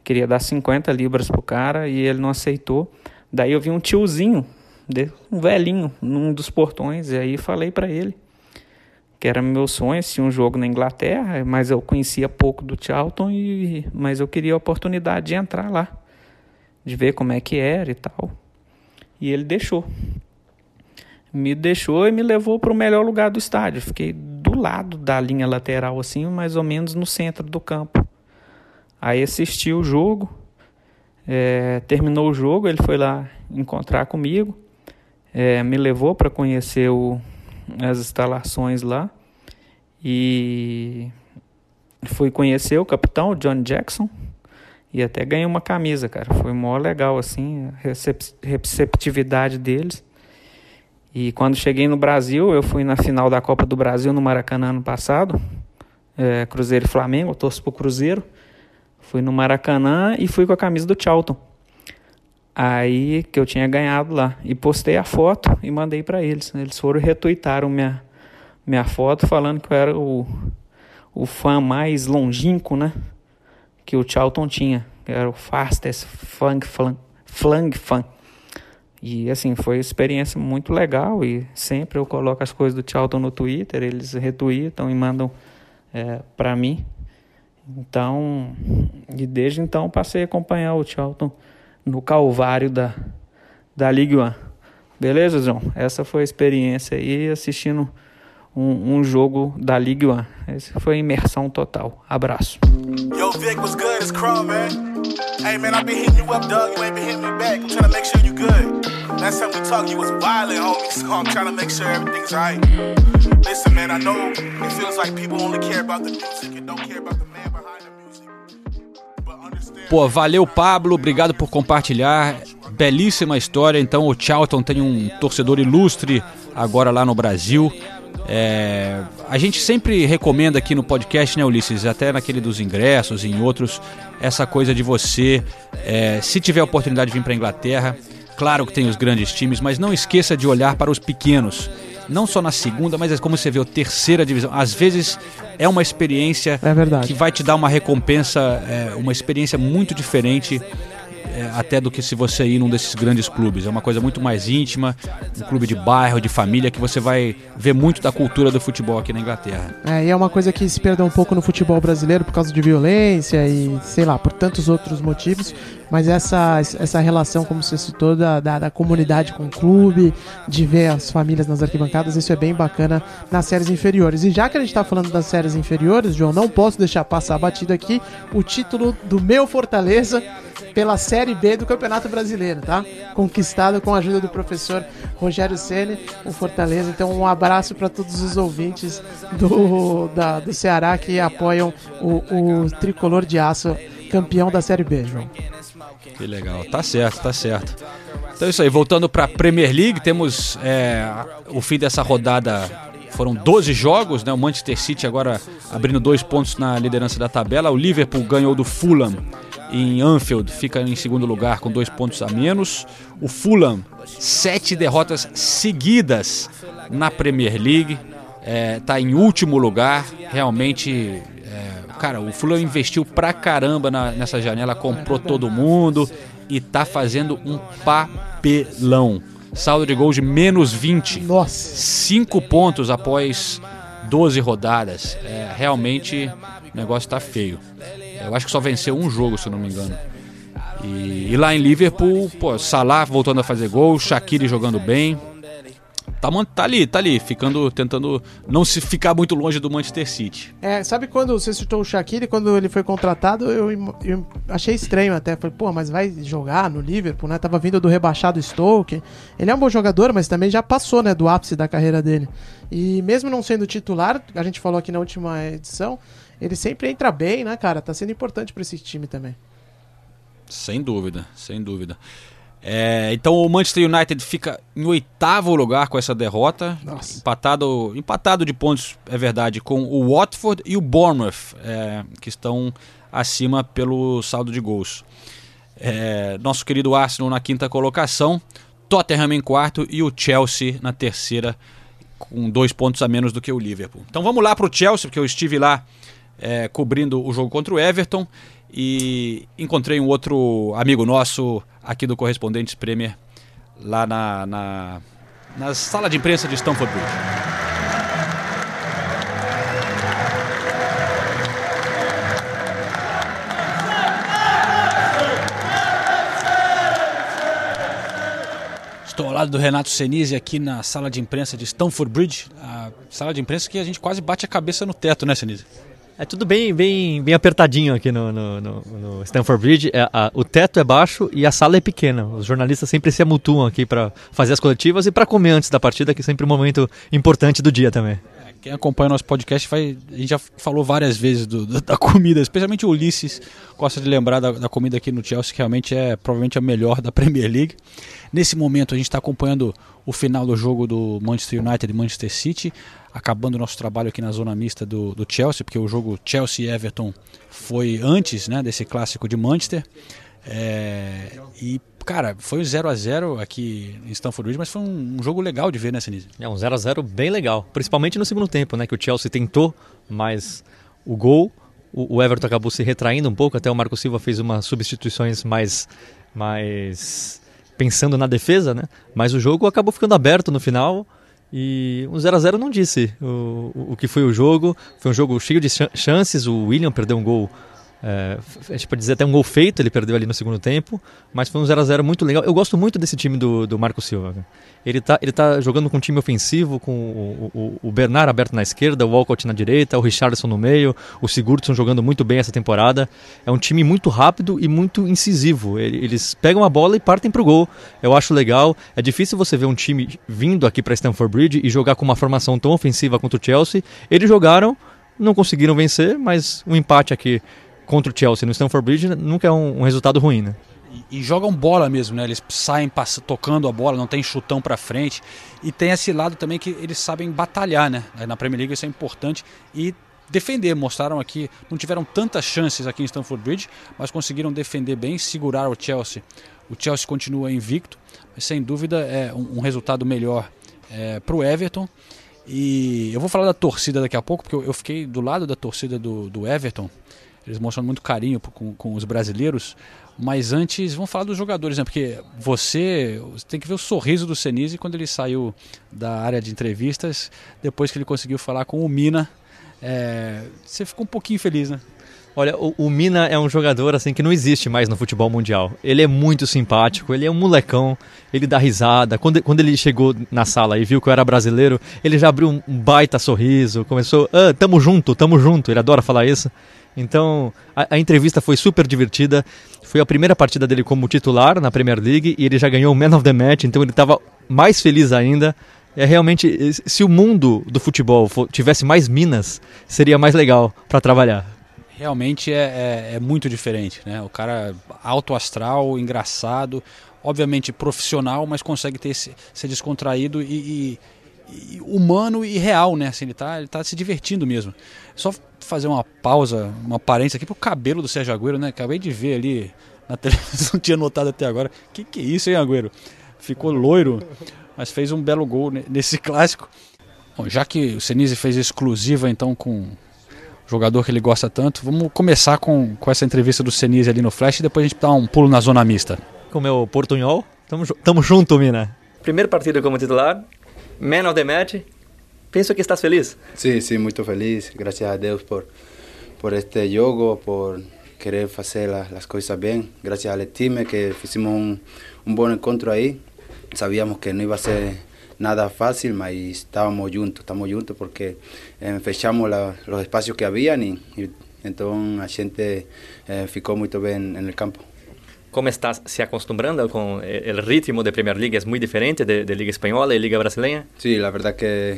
Speaker 10: Queria dar 50 libras pro cara e ele não aceitou. Daí eu vi um tiozinho, um velhinho, num dos portões, e aí falei para ele que era meu sonho assistir um jogo na Inglaterra, mas eu conhecia pouco do Charlton, e, mas eu queria a oportunidade de entrar lá, de ver como é que era e tal. E ele deixou. Me deixou e me levou para o melhor lugar do estádio. Fiquei do lado da linha lateral, assim, mais ou menos no centro do campo. Aí assisti o jogo, é, terminou o jogo, ele foi lá encontrar comigo, é, me levou para conhecer o, as instalações lá e fui conhecer o capitão, John Jackson, e até ganhei uma camisa, cara. Foi mó legal, assim, a receptividade deles. E quando cheguei no Brasil, eu fui na final da Copa do Brasil no Maracanã ano passado, é, Cruzeiro e Flamengo, eu torço pro Cruzeiro. Fui no Maracanã e fui com a camisa do Charlton. Aí que eu tinha ganhado lá. E postei a foto e mandei para eles. Eles foram retuitaram minha, minha foto falando que eu era o, o fã mais longínquo, né? Que o Charlton tinha. Era o fastest flang, flang, flang. E assim, foi uma experiência muito legal. E sempre eu coloco as coisas do Charlton no Twitter, eles retuitam e mandam é, para mim. Então, e desde então passei a acompanhar o Charlton no calvário da, da Ligue 1. Beleza, João? Essa foi a experiência aí assistindo um, um jogo da Ligue 1. Essa foi imersão total. Abraço. Yo, Vic, what's good? It's Crow, man. Hey, man, I've been hitting you up. You ain't been hitting me back. I'm trying to make sure you good. Last time we talked, you was violent, homie, so I'm trying to make sure everything's. Listen, man, I know it feels like people only care about the music and don't care about the man behind
Speaker 5: Pô, valeu Pablo, obrigado por compartilhar. Belíssima história. Então o Charlton tem um torcedor ilustre agora lá no Brasil. É, a gente sempre recomenda aqui no podcast, né, Ulisses, até naquele dos ingressos em outros, essa coisa de você, é, se tiver a oportunidade de vir para a Inglaterra, claro que tem os grandes times, mas não esqueça de olhar para os pequenos não só na segunda, mas é como você vê, a terceira divisão. Às vezes é uma experiência
Speaker 6: é
Speaker 5: que vai te dar uma recompensa, é, uma experiência muito diferente é, até do que se você ir num desses grandes clubes. É uma coisa muito mais íntima, um clube de bairro, de família, que você vai ver muito da cultura do futebol aqui na Inglaterra.
Speaker 6: É, e é uma coisa que se perdeu um pouco no futebol brasileiro por causa de violência e, sei lá, por tantos outros motivos. Mas essa, essa relação, como você citou, da, da, da comunidade com o clube, de ver as famílias nas arquibancadas, isso é bem bacana nas séries inferiores. E já que a gente está falando das séries inferiores, João, não posso deixar passar batido aqui o título do meu Fortaleza pela Série B do Campeonato Brasileiro, tá? Conquistado com a ajuda do professor Rogério Ceni, o Fortaleza. Então, um abraço para todos os ouvintes do, da, do Ceará que apoiam o, o tricolor de aço campeão da Série B, João.
Speaker 5: Que legal, tá certo, tá certo. Então é isso aí, voltando para a Premier League, temos é, o fim dessa rodada. Foram 12 jogos, né? O Manchester City agora abrindo dois pontos na liderança da tabela. O Liverpool ganhou do Fulham em Anfield, fica em segundo lugar com dois pontos a menos. O Fulham, sete derrotas seguidas na Premier League, está é, em último lugar. Realmente, é, cara, o Fulham investiu pra caramba na, nessa janela, comprou todo mundo e tá fazendo um papelão. Saldo de gols de menos 20.
Speaker 6: Nossa.
Speaker 5: 5 pontos após 12 rodadas. É, realmente o negócio tá feio. Eu acho que só venceu um jogo, se eu não me engano. E, e lá em Liverpool, pô, Salah voltando a fazer gol, Shaqiri jogando bem. Tá, tá ali, tá ali, ficando, tentando não se ficar muito longe do Manchester City.
Speaker 6: É, sabe quando você citou o Shaqiri, quando ele foi contratado, eu, eu achei estranho até. Falei, pô, mas vai jogar no Liverpool, né? Tava vindo do rebaixado Stoke. Ele é um bom jogador, mas também já passou, né, do ápice da carreira dele. E mesmo não sendo titular, a gente falou aqui na última edição, ele sempre entra bem, né, cara? Tá sendo importante pra esse time também.
Speaker 5: Sem dúvida, sem dúvida. É, então o Manchester United fica em oitavo lugar com essa derrota, empatado, empatado de pontos, é verdade, com o Watford e o Bournemouth, é, que estão acima pelo saldo de gols. É, nosso querido Arsenal na quinta colocação, Tottenham em quarto e o Chelsea na terceira, com dois pontos a menos do que o Liverpool. Então vamos lá para o Chelsea, porque eu estive lá é, cobrindo o jogo contra o Everton e encontrei um outro amigo nosso aqui do Correspondentes Premier lá na, na, na sala de imprensa de Stamford Bridge. Estou ao lado do Renato Senise aqui na sala de imprensa de Stamford Bridge, a sala de imprensa que a gente quase bate a cabeça no teto, né, Senise?
Speaker 11: É tudo bem, bem, bem apertadinho aqui no, no, no, Stanford Bridge. É, a- o teto é baixo e a sala é pequena. Os jornalistas sempre se amutuam aqui para fazer as coletivas e para comer antes da partida, que é sempre um momento importante do dia também.
Speaker 5: Quem acompanha nosso podcast vai. A gente já falou várias vezes do- do- da comida, especialmente o Ulisses gosta de lembrar da, da comida aqui no Chelsea, que realmente é provavelmente a melhor da Premier League. Nesse momento a gente está acompanhando o final do jogo do Manchester United e Manchester City, acabando o nosso trabalho aqui na zona mista do, do Chelsea, porque o jogo Chelsea Everton foi antes né, desse clássico de Manchester. É, e, cara, foi 0 a 0 aqui em Stamford Bridge, mas foi um, um jogo legal de ver, né, Sinise?
Speaker 11: É um 0 a 0 bem legal, principalmente no segundo tempo, né, que o Chelsea tentou, mas o gol, o, o Everton acabou se retraindo um pouco, até o Marco Silva fez umas substituições mais mais pensando na defesa, né? Mas o jogo acabou ficando aberto no final. E um 0 a 0 não disse o, o, o que foi o jogo. Foi um jogo cheio de chan- chances. O William perdeu um gol. É, a gente pode dizer até um gol feito, ele perdeu ali no segundo tempo, mas foi um 0 a 0 muito legal. Eu gosto muito desse time do, do Marco Silva. Ele tá, ele tá jogando com um time ofensivo, com o, o, o Bernard aberto na esquerda, o Walcott na direita, o Richardson no meio, o Sigurdsson jogando muito bem essa temporada. É um time muito rápido e muito incisivo. Ele- Eles pegam a bola e partem pro gol. Eu acho legal. É difícil você ver um time vindo aqui para Stamford Bridge e jogar com uma formação tão ofensiva contra o Chelsea. Eles jogaram, não conseguiram vencer, mas um empate aqui contra o Chelsea no Stamford Bridge nunca é um, um resultado ruim, né?
Speaker 5: e jogam bola mesmo, né? Eles saem tocando a bola, não tem chutão pra frente. E tem esse lado também que eles sabem batalhar, né? Na Premier League isso é importante e defender. Mostraram aqui, não tiveram tantas chances aqui em Stamford Bridge, mas conseguiram defender bem, segurar o Chelsea. O Chelsea continua invicto, mas sem dúvida é um, um resultado melhor é, para o Everton. E eu vou falar da torcida daqui a pouco, porque eu, eu fiquei do lado da torcida do, do Everton. Eles mostram muito carinho com, com os brasileiros. Mas antes, vamos falar dos jogadores, né? Porque você, você tem que ver o sorriso do Senise quando ele saiu da área de entrevistas, depois que ele conseguiu falar com o Mina. É, você ficou um pouquinho feliz, né?
Speaker 11: Olha, o, o Mina é um jogador assim que não existe mais no futebol mundial. Ele é muito simpático, ele é um molecão, ele dá risada. Quando, quando ele chegou na sala e viu que eu era brasileiro, ele já abriu um baita sorriso, começou, ah, tamo junto, tamo junto. Ele adora falar isso. Então, a, a entrevista foi super divertida. Foi a primeira partida dele como titular na Premier League e ele já ganhou o Man of the Match, então ele estava mais feliz ainda. É realmente, se o mundo do futebol tivesse mais minas, seria mais legal para trabalhar.
Speaker 5: Realmente é, é, é muito diferente, né? O cara alto astral, engraçado, obviamente profissional, mas consegue ter ser descontraído e- e humano e real, né? Assim, ele tá, ele tá se divertindo mesmo. Só fazer uma pausa, uma aparência aqui pro cabelo do Sérgio Agüero, né? Acabei de ver ali na [LAUGHS] televisão, não tinha notado até agora. Que que é isso, hein, Agüero? Ficou loiro, mas fez um belo gol ne- nesse [LAUGHS] clássico. Bom, já que o Senise fez exclusiva então com o jogador que ele gosta tanto, vamos começar com, com essa entrevista do Senise ali no Flash e depois a gente dá um pulo na zona mista.
Speaker 11: com o meu portunhol. Tamo, tamo junto, Mina. Primeiro partido como titular, man of match. Penso que estás feliz.
Speaker 12: Sí, sí, muy feliz. Gracias a Dios por, por este juego, por querer hacer la- las cosas bien. Gracias al time que hicimos un, un buen encuentro ahí. Sabíamos que no iba a ser nada fácil, mas estábamos juntos, estamos juntos porque eh, fechamos la, los espacios que habían y, y então a gente eh, ficou muito bem no campo.
Speaker 11: Como estás se acostumbrando com o ritmo de Premier League? É muito diferente de, de Liga Espanhola e Liga Brasileira?
Speaker 12: Sim, sí, a verdade que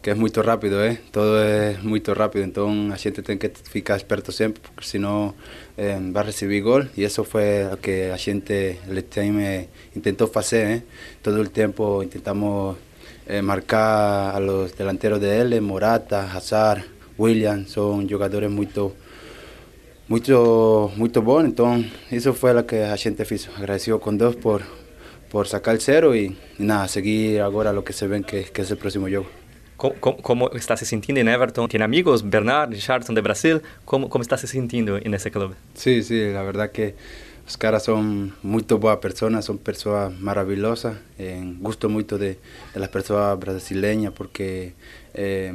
Speaker 12: que é muito rápido, eh? todo é muito rápido, então a gente tem que ficar esperto sempre, porque senão eh, vai receber gol, e isso foi o que a gente, o time, tentou fazer, eh? todo o tempo tentamos eh, marcar a los delanteros de ele, Morata, Hazard, William, são jogadores muito muito muito bons, então isso foi o que a gente fez, agradecido com Deus por por sacar o zero e, e nada, seguir agora o que se vê que, que é o próximo jogo.
Speaker 11: ¿Cómo, cómo, está se sintiendo en Everton? ¿Tiene amigos? Bernard, Richardson de Brasil. ¿Cómo, cómo está se sintiendo en ese club?
Speaker 12: Sí, sí, la verdad que los caras son muy buenas personas, son personas maravillosas. Eh, gusto mucho de, de, las personas brasileñas porque eh,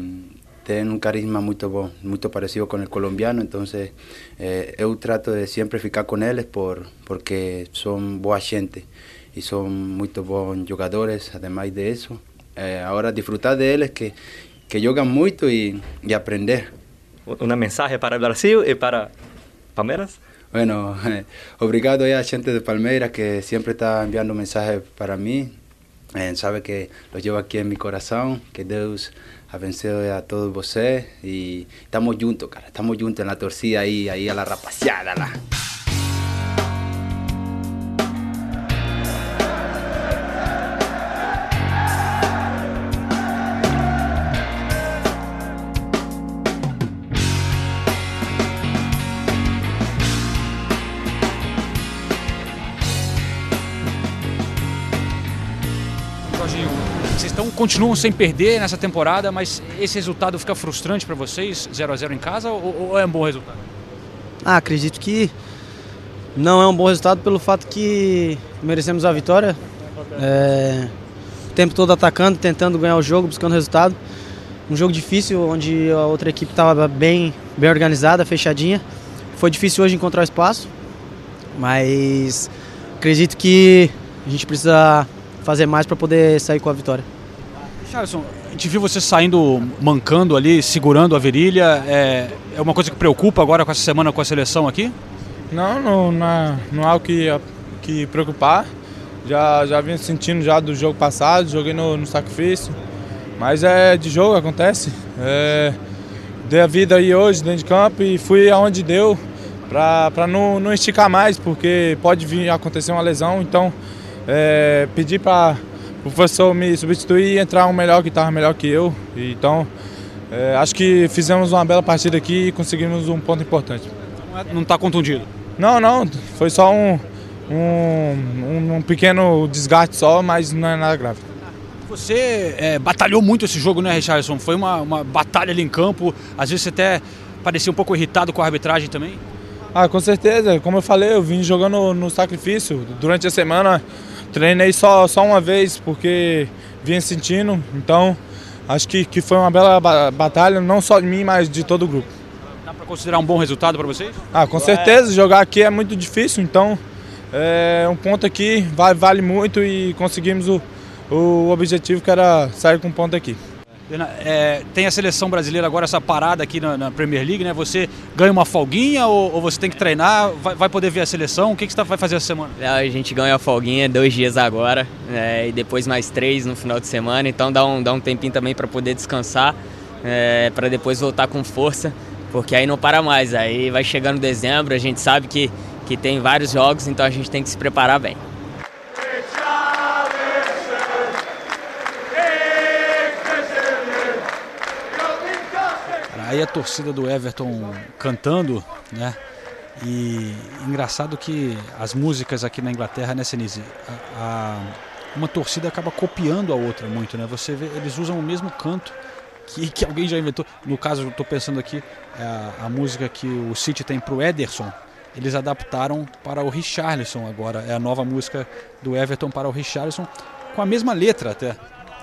Speaker 12: tienen un carisma muy, muy parecido con el colombiano. Entonces, eh, yo trato de siempre ficar con ellos por, porque son buena gente y son muy buenos jugadores, además de eso. Eh, agora disfrutar deles que que jogam muito e, e aprender.
Speaker 11: Uma mensagem para o Brasil e para Palmeiras?
Speaker 12: Bueno, eh, [LAUGHS] obrigado a gente de Palmeiras que sempre está enviando mensajes para mim. Eh, sabe que lo llevo aqui em meu coração. Que Deus abençoe a todos vocês. E estamos juntos, cara. Estamos juntos na torcida aí, aí a la rapaziada lá.
Speaker 5: Continuam sem perder nessa temporada, mas esse resultado fica frustrante para vocês, 0 a 0 em casa, ou, ou, é um bom resultado?
Speaker 13: Ah, acredito que não é um bom resultado pelo fato que merecemos a vitória. É, o tempo todo atacando, tentando ganhar o jogo, buscando resultado. Um jogo difícil, onde a outra equipe estava bem, bem organizada, fechadinha. Foi difícil hoje encontrar espaço, mas acredito que a gente precisa fazer mais para poder sair com a vitória.
Speaker 5: Charleston, a gente viu você saindo mancando ali, segurando a virilha. É, é uma coisa que preocupa agora com essa semana com a seleção aqui?
Speaker 14: Não, não, não, é, não é algo que, que preocupar. Já, já vim sentindo já do jogo passado, joguei no, no sacrifício. Mas é de jogo, acontece. É, dei a vida aí hoje dentro de campo e fui aonde deu para não, não esticar mais, porque pode vir acontecer uma lesão. Então é, pedi para o professor me substituir e entrar um melhor que estava melhor que eu. Então, é, acho que fizemos uma bela partida aqui e conseguimos um ponto importante.
Speaker 5: Não está contundido?
Speaker 14: Não, não. Foi só um, um, um, pequeno desgaste só, mas não é nada grave.
Speaker 5: Você é, batalhou muito esse jogo, né, Richardson? Foi uma, uma batalha ali em campo. Às vezes você até parecia um pouco irritado com a arbitragem também.
Speaker 14: Ah, com certeza. Como eu falei, eu vim jogando no sacrifício. Durante a semana Treinei só, só uma vez porque vinha sentindo, então acho que, que foi uma bela batalha, não só de mim, mas de todo o grupo.
Speaker 5: Dá para considerar um bom resultado para vocês?
Speaker 14: Ah, com certeza, jogar aqui é muito difícil, então é, um ponto aqui vale, vale muito e conseguimos o, o objetivo que era sair com um ponto aqui.
Speaker 5: É, tem a seleção brasileira agora, essa parada aqui na, na Premier League, né? Você ganha uma folguinha ou, ou você tem que treinar? Vai, vai, poder ver a seleção? O que, que você tá, vai fazer essa semana?
Speaker 15: É, a gente ganha a folguinha dois dias agora é, e depois mais três no final de semana. Então dá um, dá um tempinho também para poder descansar, é, para depois voltar com força, porque aí não para mais. Aí vai chegando dezembro, a gente sabe que, que tem vários jogos, então a gente tem que se preparar bem.
Speaker 5: Aí a torcida do Everton cantando, né? E engraçado que as músicas aqui na Inglaterra, né, Senise? A, a, uma torcida acaba copiando a outra muito, né? Você vê, eles usam o mesmo canto que, que alguém já inventou. No caso, eu estou pensando aqui, é a, a, música que o City tem para o Ederson, eles adaptaram para o Richarlison agora. É a nova música do Everton para o Richarlison, com a mesma letra até.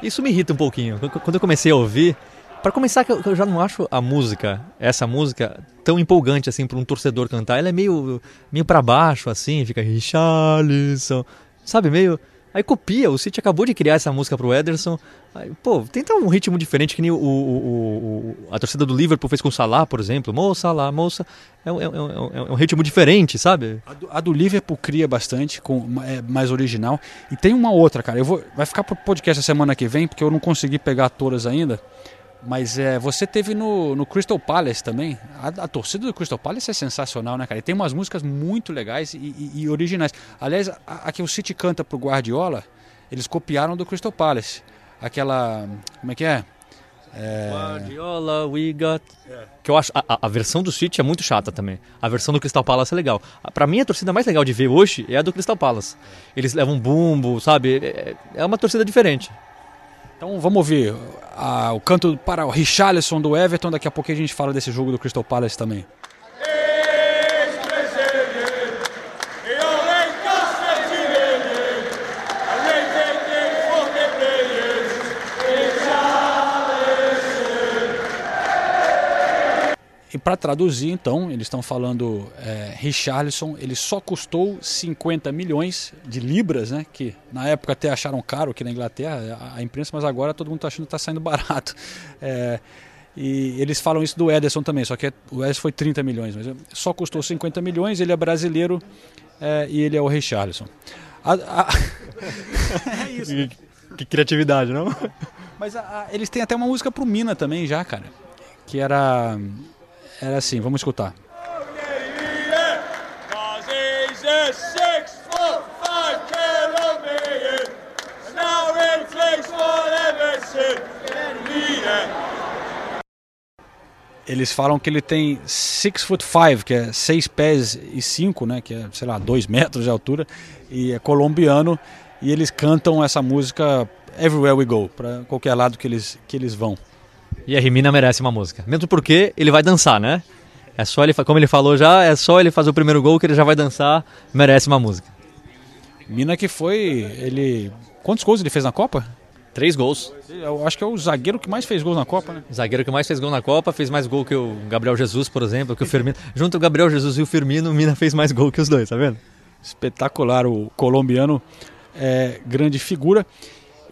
Speaker 11: Isso me irrita um pouquinho. Quando eu comecei a ouvir, para começar, que eu já não acho a música, essa música, tão empolgante assim para um torcedor cantar. Ela é meio, meio para baixo, assim, fica Richarlison, sabe? Meio. Aí copia, o City acabou de criar essa música pro Ederson. Aí, pô, tenta um ritmo diferente que nem o, o- o- a torcida do Liverpool fez com o Salah, por exemplo. Moça, Salah, moça. É, um- é um- é um- é um ritmo diferente, sabe?
Speaker 5: A do, a do Liverpool cria bastante, com, é mais original. E tem uma outra, cara. Eu vou, vai ficar pro podcast a semana que vem, porque eu não consegui pegar todas ainda. Mas é, você teve no, no Crystal Palace também. A, a torcida do Crystal Palace é sensacional, né, cara? E tem umas músicas muito legais e, e- e originais. Aliás, a, a que o City canta pro Guardiola, eles copiaram do Crystal Palace. Aquela. Como é que é? É,
Speaker 11: Guardiola, we got. Que eu acho. A, a- versão do City é muito chata também. A versão do Crystal Palace é legal. A- Pra mim, a torcida mais legal de ver hoje é a do Crystal Palace. Eles levam bumbo, sabe? É, é uma torcida diferente.
Speaker 5: Então vamos ouvir a- o canto para o Richarlison do Everton. Daqui a pouco a gente fala desse jogo do Crystal Palace também. E para traduzir, então, eles estão falando é, Richarlison, ele só custou 50 milhões de libras, né? Que na época até acharam caro aqui na Inglaterra, a, a imprensa, mas agora todo mundo está achando que está saindo [LAUGHS] barato. É, e eles falam isso do Ederson também, só que o Ederson foi 30 milhões, mas só custou 50 milhões, ele é brasileiro é, e ele é o Richarlison. A- a- [LAUGHS] é isso. né?
Speaker 11: Que criatividade, não?
Speaker 5: Mas a- a- eles têm até uma música pro Mina também já, cara. Que era. Era assim, vamos escutar. Eles falam que ele tem 6 foot 5, que é 6 pés e 5, né? Que é, sei lá, 2 metros de altura. E é colombiano. E eles cantam essa música Everywhere We Go, para qualquer lado que eles, que eles vão.
Speaker 11: E a Rimina merece uma música. Mesmo porque ele vai dançar, né? É só ele, como ele falou já, é só ele fazer o primeiro gol que ele já vai dançar, merece uma música.
Speaker 5: Mina que foi. Ele. Quantos gols ele fez na Copa?
Speaker 11: Três gols.
Speaker 5: Eu acho que é o zagueiro que mais fez gols na Copa, né?
Speaker 11: Zagueiro que mais fez gol na Copa, fez mais gol que o Gabriel Jesus, por exemplo, que o Firmino. Junto o Gabriel Jesus e o Firmino, o Mina fez mais gol que os dois, tá vendo?
Speaker 5: Espetacular o colombiano, é, grande figura.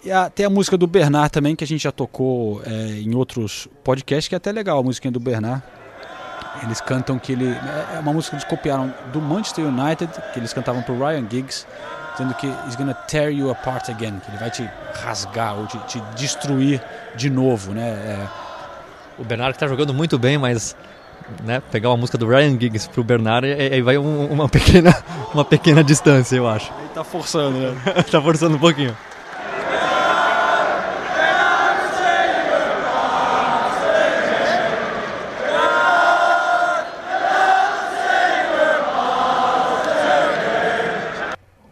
Speaker 5: E a- tem a música do Bernard também, que a gente já tocou é, em outros podcasts, que é até legal a musiquinha do Bernard. Eles cantam que ele. É uma música que eles copiaram do Manchester United, que eles cantavam pro Ryan Giggs, dizendo que he's gonna tear you apart again, que ele vai te rasgar ou te, te destruir de novo, né? É,
Speaker 11: O Bernard que tá jogando muito bem, mas né, pegar uma música do Ryan Giggs pro Bernard, aí aí vai um- uma, [LAUGHS] pequena, uma pequena distância, eu acho.
Speaker 5: ele tá forçando, né? [LAUGHS]
Speaker 11: tá forçando um pouquinho.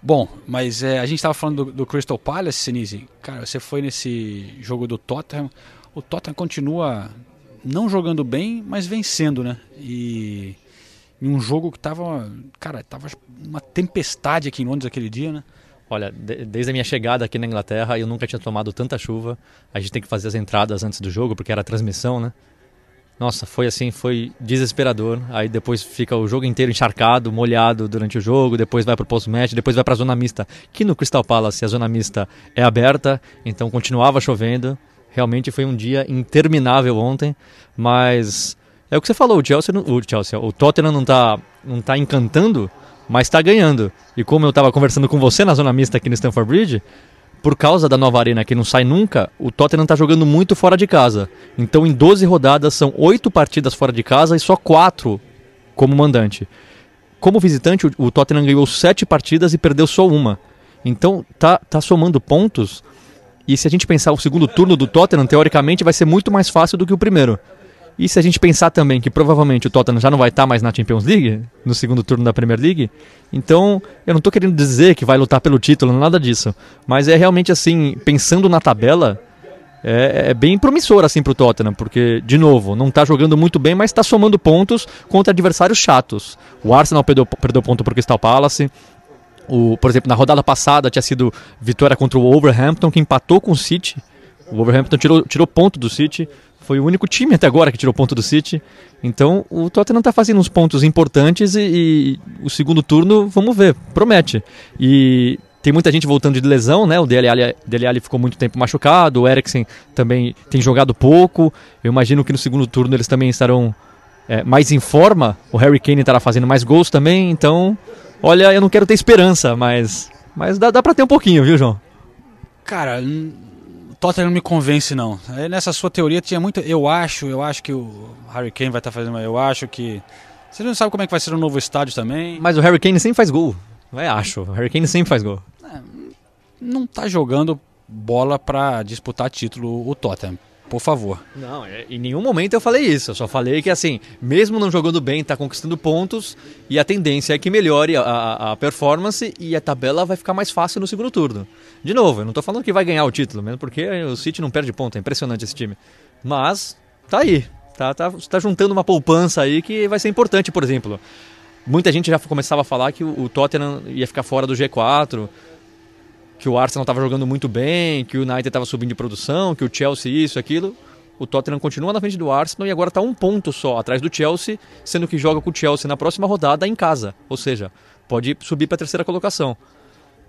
Speaker 5: Bom, mas é, a gente estava falando do, do Crystal Palace, Sinise. Cara, você foi nesse jogo do Tottenham. O Tottenham continua não jogando bem, mas vencendo, né? E em um jogo que tava, cara, tava uma tempestade aqui em Londres aquele dia, né?
Speaker 11: Olha, de- desde a minha chegada aqui na Inglaterra, eu nunca tinha tomado tanta chuva. A gente tem que fazer as entradas antes do jogo, porque era transmissão, né? Nossa, foi assim, foi desesperador. Aí depois fica o jogo inteiro encharcado, molhado durante o jogo, depois vai pro post-match, depois vai pra zona mista, que no Crystal Palace a zona mista é aberta, então continuava chovendo. Realmente foi um dia interminável ontem, mas é o que você falou, o Chelsea, o Chelsea, o Tottenham não tá, não tá encantando, mas está ganhando. E como eu estava conversando com você na zona mista aqui no Stamford Bridge, por causa da nova arena que não sai nunca, o Tottenham está jogando muito fora de casa. Então, em 12 rodadas, são 8 partidas fora de casa e só 4 como mandante. Como visitante, o, Tottenham ganhou 7 partidas e perdeu só uma. Então, tá, tá somando pontos. E se a gente pensar o segundo turno do Tottenham, teoricamente vai ser muito mais fácil do que o primeiro. E se a gente pensar também que provavelmente o Tottenham já não vai estar mais na Champions League, no segundo turno da Premier League, então eu não estou querendo dizer que vai lutar pelo título, nada disso. Mas é realmente assim, pensando na tabela, é, é bem promissor assim para o Tottenham, porque, de novo, não está jogando muito bem, mas está somando pontos contra adversários chatos. O Arsenal perdeu, perdeu ponto para o Crystal Palace, o, por exemplo, na rodada passada tinha sido vitória contra o Wolverhampton, que empatou com o City. O Wolverhampton tirou, tirou ponto do City. Foi o único time até agora que tirou ponto do City. Então o Tottenham está fazendo uns pontos importantes e, e o segundo turno, vamos ver, promete. E tem muita gente voltando de lesão, né? O Dele Alli, Dele Alli ficou muito tempo machucado, o Eriksen também tem jogado pouco. Eu imagino que no segundo turno eles também estarão é, mais em forma. O Harry Kane estará fazendo mais gols também, então, olha, eu não quero ter esperança, mas, mas dá, dá para ter um pouquinho, viu, João?
Speaker 5: Cara, Tottenham não me convence não. Nessa sua teoria tinha muito, eu acho, eu acho que o Harry Kane vai estar tá fazendo, eu acho que você não sabe como é que vai ser o novo estádio também.
Speaker 11: Mas o Harry Kane sempre faz gol. É acho, o Harry Kane sempre faz gol. É,
Speaker 5: não tá jogando bola para disputar título o Tottenham. Por favor.
Speaker 11: Não, é, em nenhum momento eu falei isso. Eu só falei que, assim, mesmo não jogando bem, tá conquistando pontos e a tendência é que melhore a, a performance e a tabela vai ficar mais fácil no segundo turno. De novo, eu não tô falando que vai ganhar o título, mesmo porque o City não perde ponto. É impressionante esse time. Mas, tá aí. Tá, tá, tá juntando uma poupança aí que vai ser importante, por exemplo. Muita gente já começava a falar que o Tottenham ia ficar fora do G4 que o Arsenal estava jogando muito bem, que o United estava subindo de produção, que o Chelsea isso, aquilo. O Tottenham continua na frente do Arsenal e agora está um ponto só atrás do Chelsea, sendo que joga com o Chelsea na próxima rodada em casa. Ou seja, pode subir para a terceira colocação.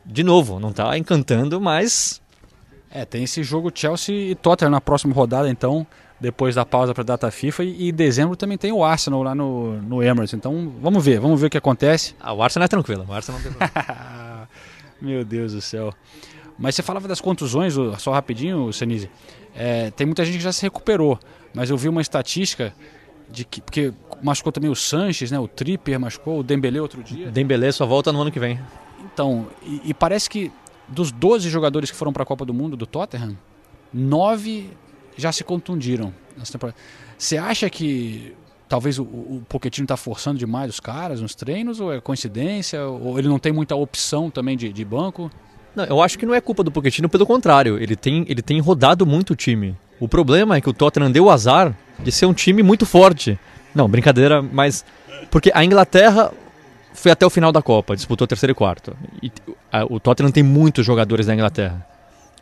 Speaker 11: De novo, não está encantando, mas.
Speaker 5: É, tem esse jogo Chelsea e Tottenham na próxima rodada, então, depois da pausa para a data FIFA. E, em dezembro também tem o Arsenal lá no, no Emirates. Então, vamos ver, vamos ver o que acontece.
Speaker 11: Ah, o Arsenal é tranquilo, o Arsenal não tem problema. [LAUGHS]
Speaker 5: Meu Deus do céu. Mas você falava das contusões, só rapidinho, Senise. É, tem muita gente que já se recuperou, mas eu vi uma estatística de que porque machucou também o Sanches, né? O Tripper machucou, o Dembélé outro dia.
Speaker 11: Dembélé só volta no ano que vem.
Speaker 5: Então, e, e parece que dos 12 jogadores que foram para a Copa do Mundo do Tottenham, nove já se contundiram nessa temporada. Você acha que talvez o, o Pochettino está forçando demais os caras nos treinos, ou é coincidência, ou ele não tem muita opção também de, de banco?
Speaker 11: Não, eu acho que não é culpa do Pochettino, pelo contrário, ele tem, ele tem rodado muito o time. O problema é que o Tottenham deu o azar de ser um time muito forte. Não, brincadeira, mas porque a Inglaterra foi até o final da Copa, disputou terceiro e quarto. E a, o Tottenham tem muitos jogadores da Inglaterra.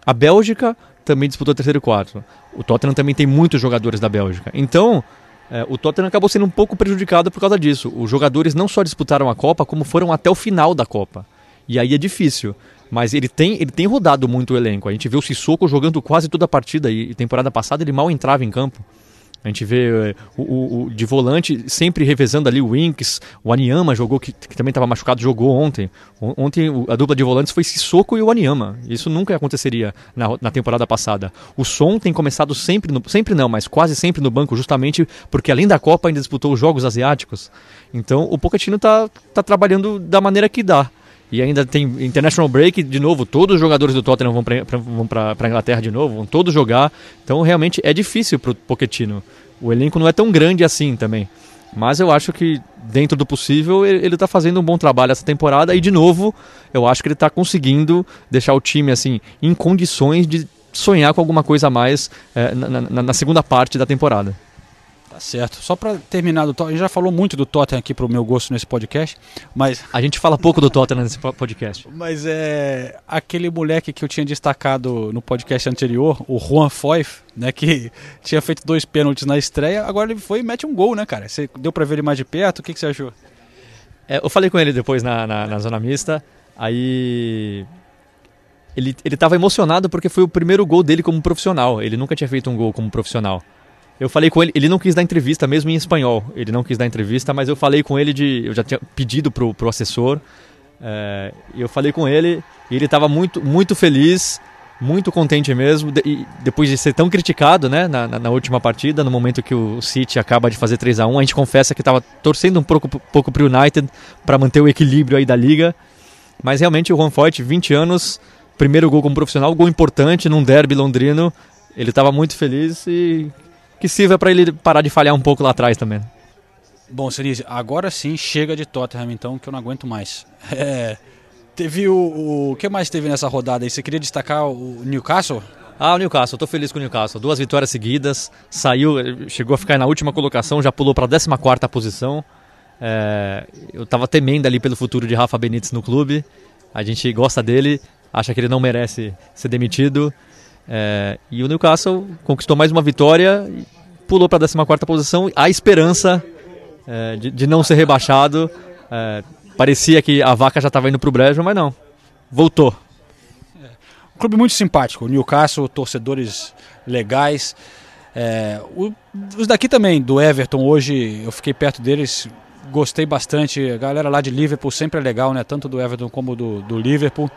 Speaker 11: A Bélgica também disputou terceiro e quarto. O Tottenham também tem muitos jogadores da Bélgica. Então, é, o Tottenham acabou sendo um pouco prejudicado por causa disso. Os jogadores não só disputaram a Copa, como foram até o final da Copa. E aí é difícil. Mas ele tem, ele tem rodado muito o elenco. A gente vê o Sissoko jogando quase toda a partida e temporada passada ele mal entrava em campo. A gente vê eh, o, o, o, de volante sempre revezando ali o Winks, o Aniama jogou, que, que também estava machucado, jogou ontem. Ontem a dupla de volantes foi Sissoko e o Aniama. Isso nunca aconteceria na, na temporada passada. O Som tem começado sempre, no, sempre não, mas quase sempre no banco, justamente porque além da Copa ainda disputou os Jogos Asiáticos. Então o Pochettino está tá trabalhando da maneira que dá. E ainda tem International Break, de novo, todos os jogadores do Tottenham vão para a Inglaterra de novo, vão todos jogar. Então realmente é difícil para o Pochettino. O elenco não é tão grande assim também. Mas eu acho que, dentro do possível, ele está fazendo um bom trabalho essa temporada. E, de novo, eu acho que ele está conseguindo deixar o time assim em condições de sonhar com alguma coisa a mais é, na, na, na segunda parte da temporada.
Speaker 5: Tá certo. Só para terminar do Tottenham, a gente já falou muito do Tottenham aqui pro meu gosto nesse podcast, mas
Speaker 11: a gente fala pouco do Tottenham nesse podcast.
Speaker 5: Mas é aquele moleque que eu tinha destacado no podcast anterior, o Juan Foyf, né, que [LAUGHS] tinha feito dois pênaltis na estreia, agora ele foi e mete um gol, né, cara? Você deu para ver ele mais de perto? O que, que você achou?
Speaker 11: É, eu falei com ele depois na, na, na zona mista, aí ele, ele tava emocionado porque foi o primeiro gol dele como profissional. Ele nunca tinha feito um gol como profissional. Eu falei com ele, ele não quis dar entrevista mesmo em espanhol. Ele não quis dar entrevista, mas eu falei com ele de. Eu já tinha pedido pro, pro assessor. É, eu falei com ele e ele estava muito, muito feliz, muito contente mesmo. De, depois de ser tão criticado né, na, na, na, última partida, no momento que o City acaba de fazer 3 a 1 a gente confessa que estava torcendo um pouco, pouco para o United para manter o equilíbrio aí da liga. Mas realmente o Juan Foyt, 20 anos, primeiro gol como profissional, gol importante num derby londrino. Ele estava muito feliz e que sirva para ele parar de falhar um pouco lá atrás também.
Speaker 5: Bom, Cerise, agora sim chega de Tottenham então, que eu não aguento mais. [LAUGHS] É, teve o, o que mais teve nessa rodada aí? Você queria destacar o Newcastle?
Speaker 11: Ah, o Newcastle, tô feliz com o Newcastle. Duas vitórias seguidas, saiu, chegou a ficar na última colocação, já pulou para a 14 posição. É, eu tava temendo ali pelo futuro de Rafa Benítez no clube. A gente gosta dele, acha que ele não merece ser demitido. É, e o Newcastle conquistou mais uma vitória pulou para a 14 posição. A esperança é, de, de, não ser rebaixado. É, parecia que a vaca já estava indo para o brejo, mas não.
Speaker 5: voltou. Um clube muito simpático, o Newcastle, torcedores legais. É, o- os daqui também, do Everton, hoje eu fiquei perto deles, gostei bastante. A galera lá de Liverpool sempre é legal, né? Tanto do Everton como do, do Liverpool.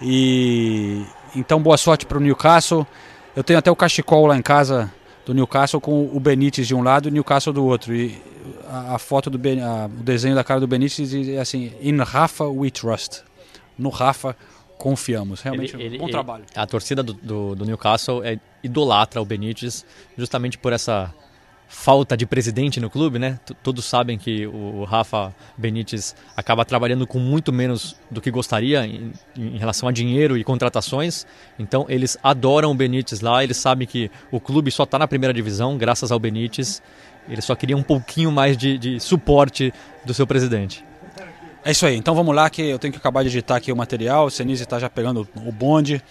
Speaker 5: E então boa sorte para o Newcastle. Eu tenho até o cachecol lá em casa do Newcastle com o Benítez de um lado e o Newcastle do outro. E a, a foto do Ben- a- o desenho da cara do Benítez é assim: In Rafa we trust. No Rafa confiamos. Realmente
Speaker 11: Ele- ele-
Speaker 5: bom
Speaker 11: ele-
Speaker 5: trabalho.
Speaker 11: A torcida do, do, do Newcastle é, idolatra o Benítez justamente por essa falta de presidente no clube, né? T- Todos sabem que o Rafa Benítez acaba trabalhando com muito menos do que gostaria em, em relação a dinheiro e contratações. Então eles adoram o Benítez lá, eles sabem que o clube só está na primeira divisão graças ao Benítez. Eles só queriam um pouquinho mais de, de suporte do seu presidente.
Speaker 5: É isso aí, então vamos lá que eu tenho que acabar de editar aqui o material. O Senise está já pegando o bonde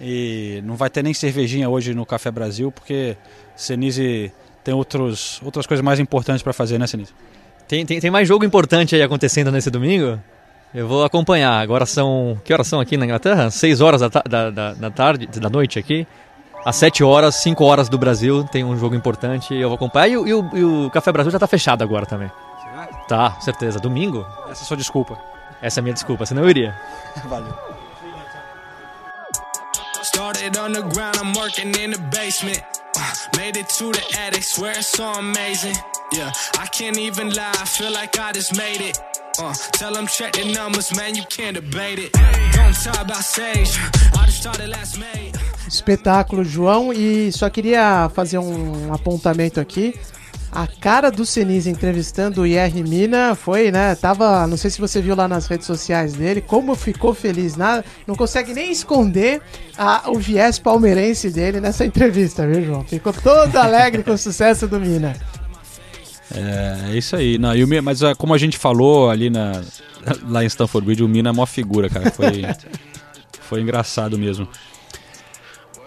Speaker 5: e não vai ter nem cervejinha hoje no Café Brasil porque Senise tem outros, outras coisas mais importantes para fazer, né, Senise?
Speaker 11: Tem, tem, tem mais jogo importante aí acontecendo nesse domingo? Eu vou acompanhar. Agora são. Que horas são aqui na Inglaterra? 6 horas da, da, da, da tarde, da noite aqui. Às 7 horas, 5 horas do Brasil, tem um jogo importante. Eu vou acompanhar. E, o- e o, e o Café Brasil já tá fechado agora também. Tá, certeza. Domingo?
Speaker 5: Essa é a sua desculpa.
Speaker 11: Essa é a minha desculpa, senão eu iria. [LAUGHS]
Speaker 5: Valeu.
Speaker 9: Started on the ground, I'm working in the basement. Made it to the attic, swear it's so amazing. Yeah, I can't even lie, I feel like I just made it. Uh, tell them check the numbers, man, you can't debate it. Don't talk about sage, I just started last May.
Speaker 6: Espetáculo, João. E só queria fazer um apontamento aqui. A cara do Senise entrevistando o IR Mina foi, né? Tava. Não sei se você viu lá nas redes sociais dele, como ficou feliz. Nada, não consegue nem esconder a- o viés palmeirense dele nessa entrevista, viu, João? Ficou todo alegre com o sucesso do Mina.
Speaker 5: É, é isso aí. Não, e o mas ah, como a gente falou ali na, [LAUGHS] lá em Stanford Bridge, o Mina é mó figura, cara. Foi, [LAUGHS] foi engraçado mesmo.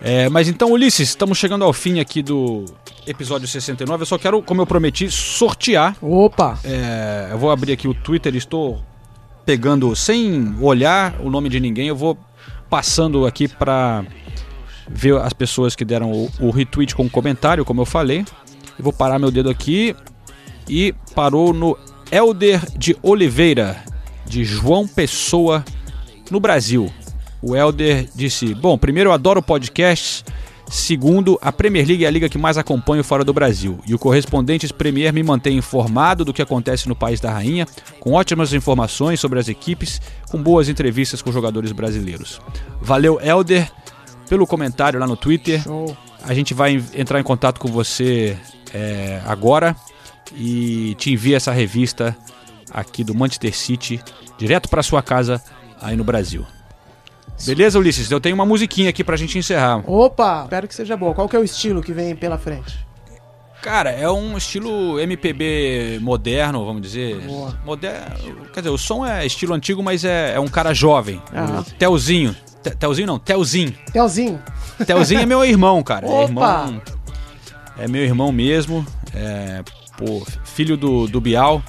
Speaker 5: É, mas então, Ulisses, estamos chegando ao fim aqui do episódio 69. Eu só quero, como eu prometi, sortear.
Speaker 6: Opa!
Speaker 5: É, eu vou abrir aqui o Twitter, estou pegando, sem olhar o nome de ninguém, eu vou passando aqui para ver as pessoas que deram o, o retweet com comentário, como eu falei. Eu vou parar meu dedo aqui e parou no Elder de Oliveira, de João Pessoa, no Brasil. O Elder disse: Bom, primeiro eu adoro podcasts. Segundo, a Premier League é a liga que mais acompanho fora do Brasil. E o Correspondentes Premier me mantém informado do que acontece no país da rainha, com ótimas informações sobre as equipes, com boas entrevistas com jogadores brasileiros. Valeu, Elder, pelo comentário lá no Twitter. A gente vai en- entrar em contato com você é, agora e te envia essa revista aqui do Manchester City direto para sua casa aí no Brasil. Beleza, Ulisses? Eu tenho uma musiquinha aqui pra gente encerrar.
Speaker 6: Opa! Espero que seja boa. Qual que é o estilo que vem pela frente?
Speaker 5: Cara, é um estilo MPB moderno, vamos dizer.
Speaker 6: Boa.
Speaker 5: Moderno. Quer dizer, o som é estilo antigo, mas é, é um cara jovem. O Telzinho. Te- Telzinho não, Telzinho.
Speaker 6: Telzinho.
Speaker 5: Telzinho é meu irmão, cara. É,
Speaker 6: Opa!
Speaker 5: irmão, é meu irmão mesmo. É, pô, filho do, do Bial.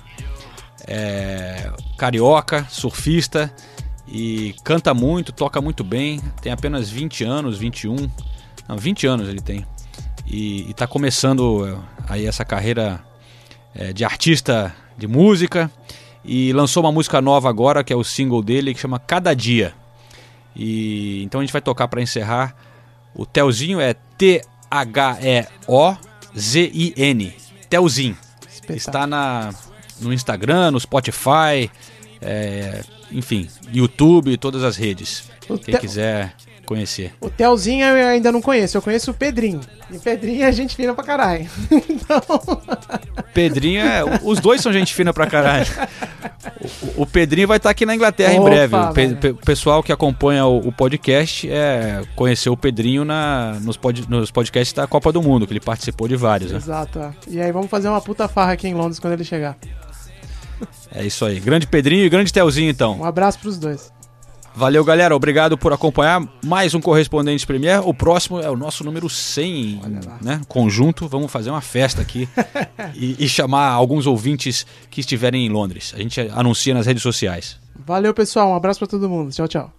Speaker 5: É, carioca, surfista. E canta muito, toca muito bem. Tem apenas 20 anos, 21. Não, 20 anos ele tem. E, e tá começando é, aí essa carreira é, de artista de música. E lançou uma música nova agora, que é o single dele, que chama Cada Dia. E então a gente vai tocar para encerrar. O Telzinho é T-H-E-O-Z-I-N. Telzinho. Está na, no Instagram, no Spotify, é, enfim, YouTube, todas as redes.
Speaker 6: O
Speaker 5: Quem
Speaker 6: Tel-
Speaker 5: quiser conhecer.
Speaker 6: O Telzinho eu ainda não conheço, eu conheço o Pedrinho. E Pedrinho é gente fina pra caralho. [LAUGHS]
Speaker 5: Pedrinho é. Os dois são gente fina pra caralho. O, o Pedrinho vai estar aqui na Inglaterra em
Speaker 6: Opa,
Speaker 5: breve. O, pe- pessoal que acompanha o, o podcast é, conheceu o Pedrinho na, nos, pod- nos podcasts da Copa do Mundo, que ele participou de vários. né?
Speaker 6: Exato. é. E aí vamos fazer uma puta farra aqui em Londres quando ele chegar.
Speaker 5: É isso aí. Grande Pedrinho e grande Telzinho, então.
Speaker 6: Um abraço pros dois.
Speaker 5: Valeu, galera. Obrigado por acompanhar mais um Correspondente Premier. O próximo é o nosso número 100, né? Conjunto. Vamos fazer uma festa aqui [LAUGHS] e, e chamar alguns ouvintes que estiverem em Londres. A gente anuncia nas redes sociais.
Speaker 6: Valeu, pessoal. Um abraço pra todo mundo. Tchau, tchau.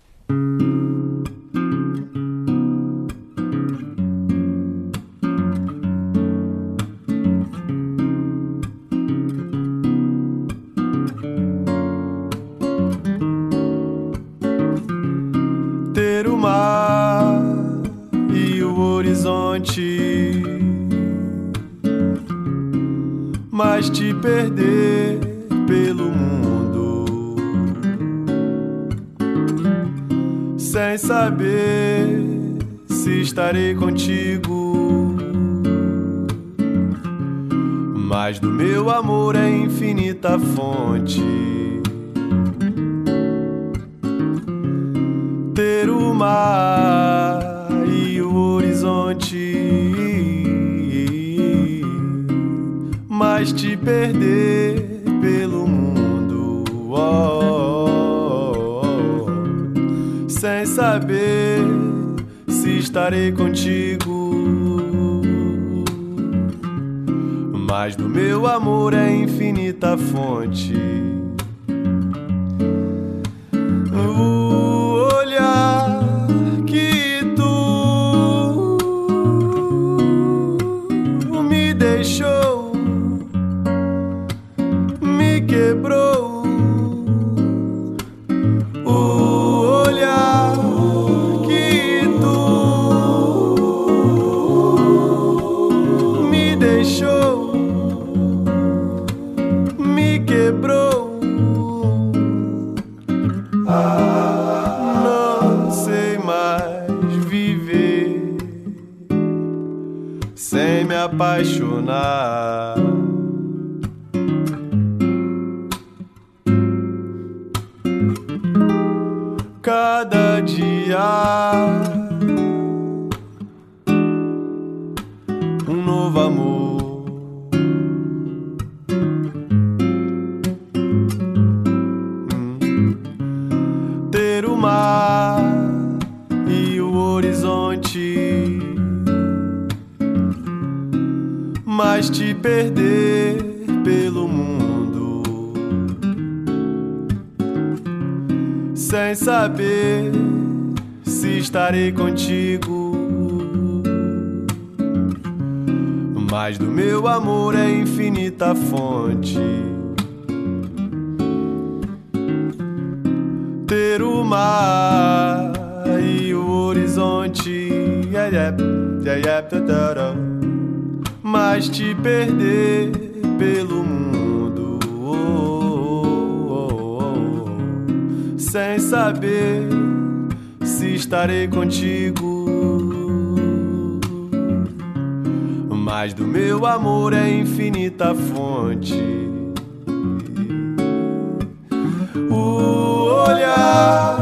Speaker 16: Mas te perder pelo mundo, sem saber se estarei contigo. Mas do meu amor é infinita fonte. ter o mar e o horizonte, te perder pelo mundo, oh, oh, oh, sem saber se estarei contigo. Mas do meu amor é infinita fonte. Mas do meu amor é infinita fonte. ter o mar e o horizonte, mas te perder pelo mundo, oh, oh, oh, sem saber se estarei contigo. Mas do meu amor é infinita fonte. o olhar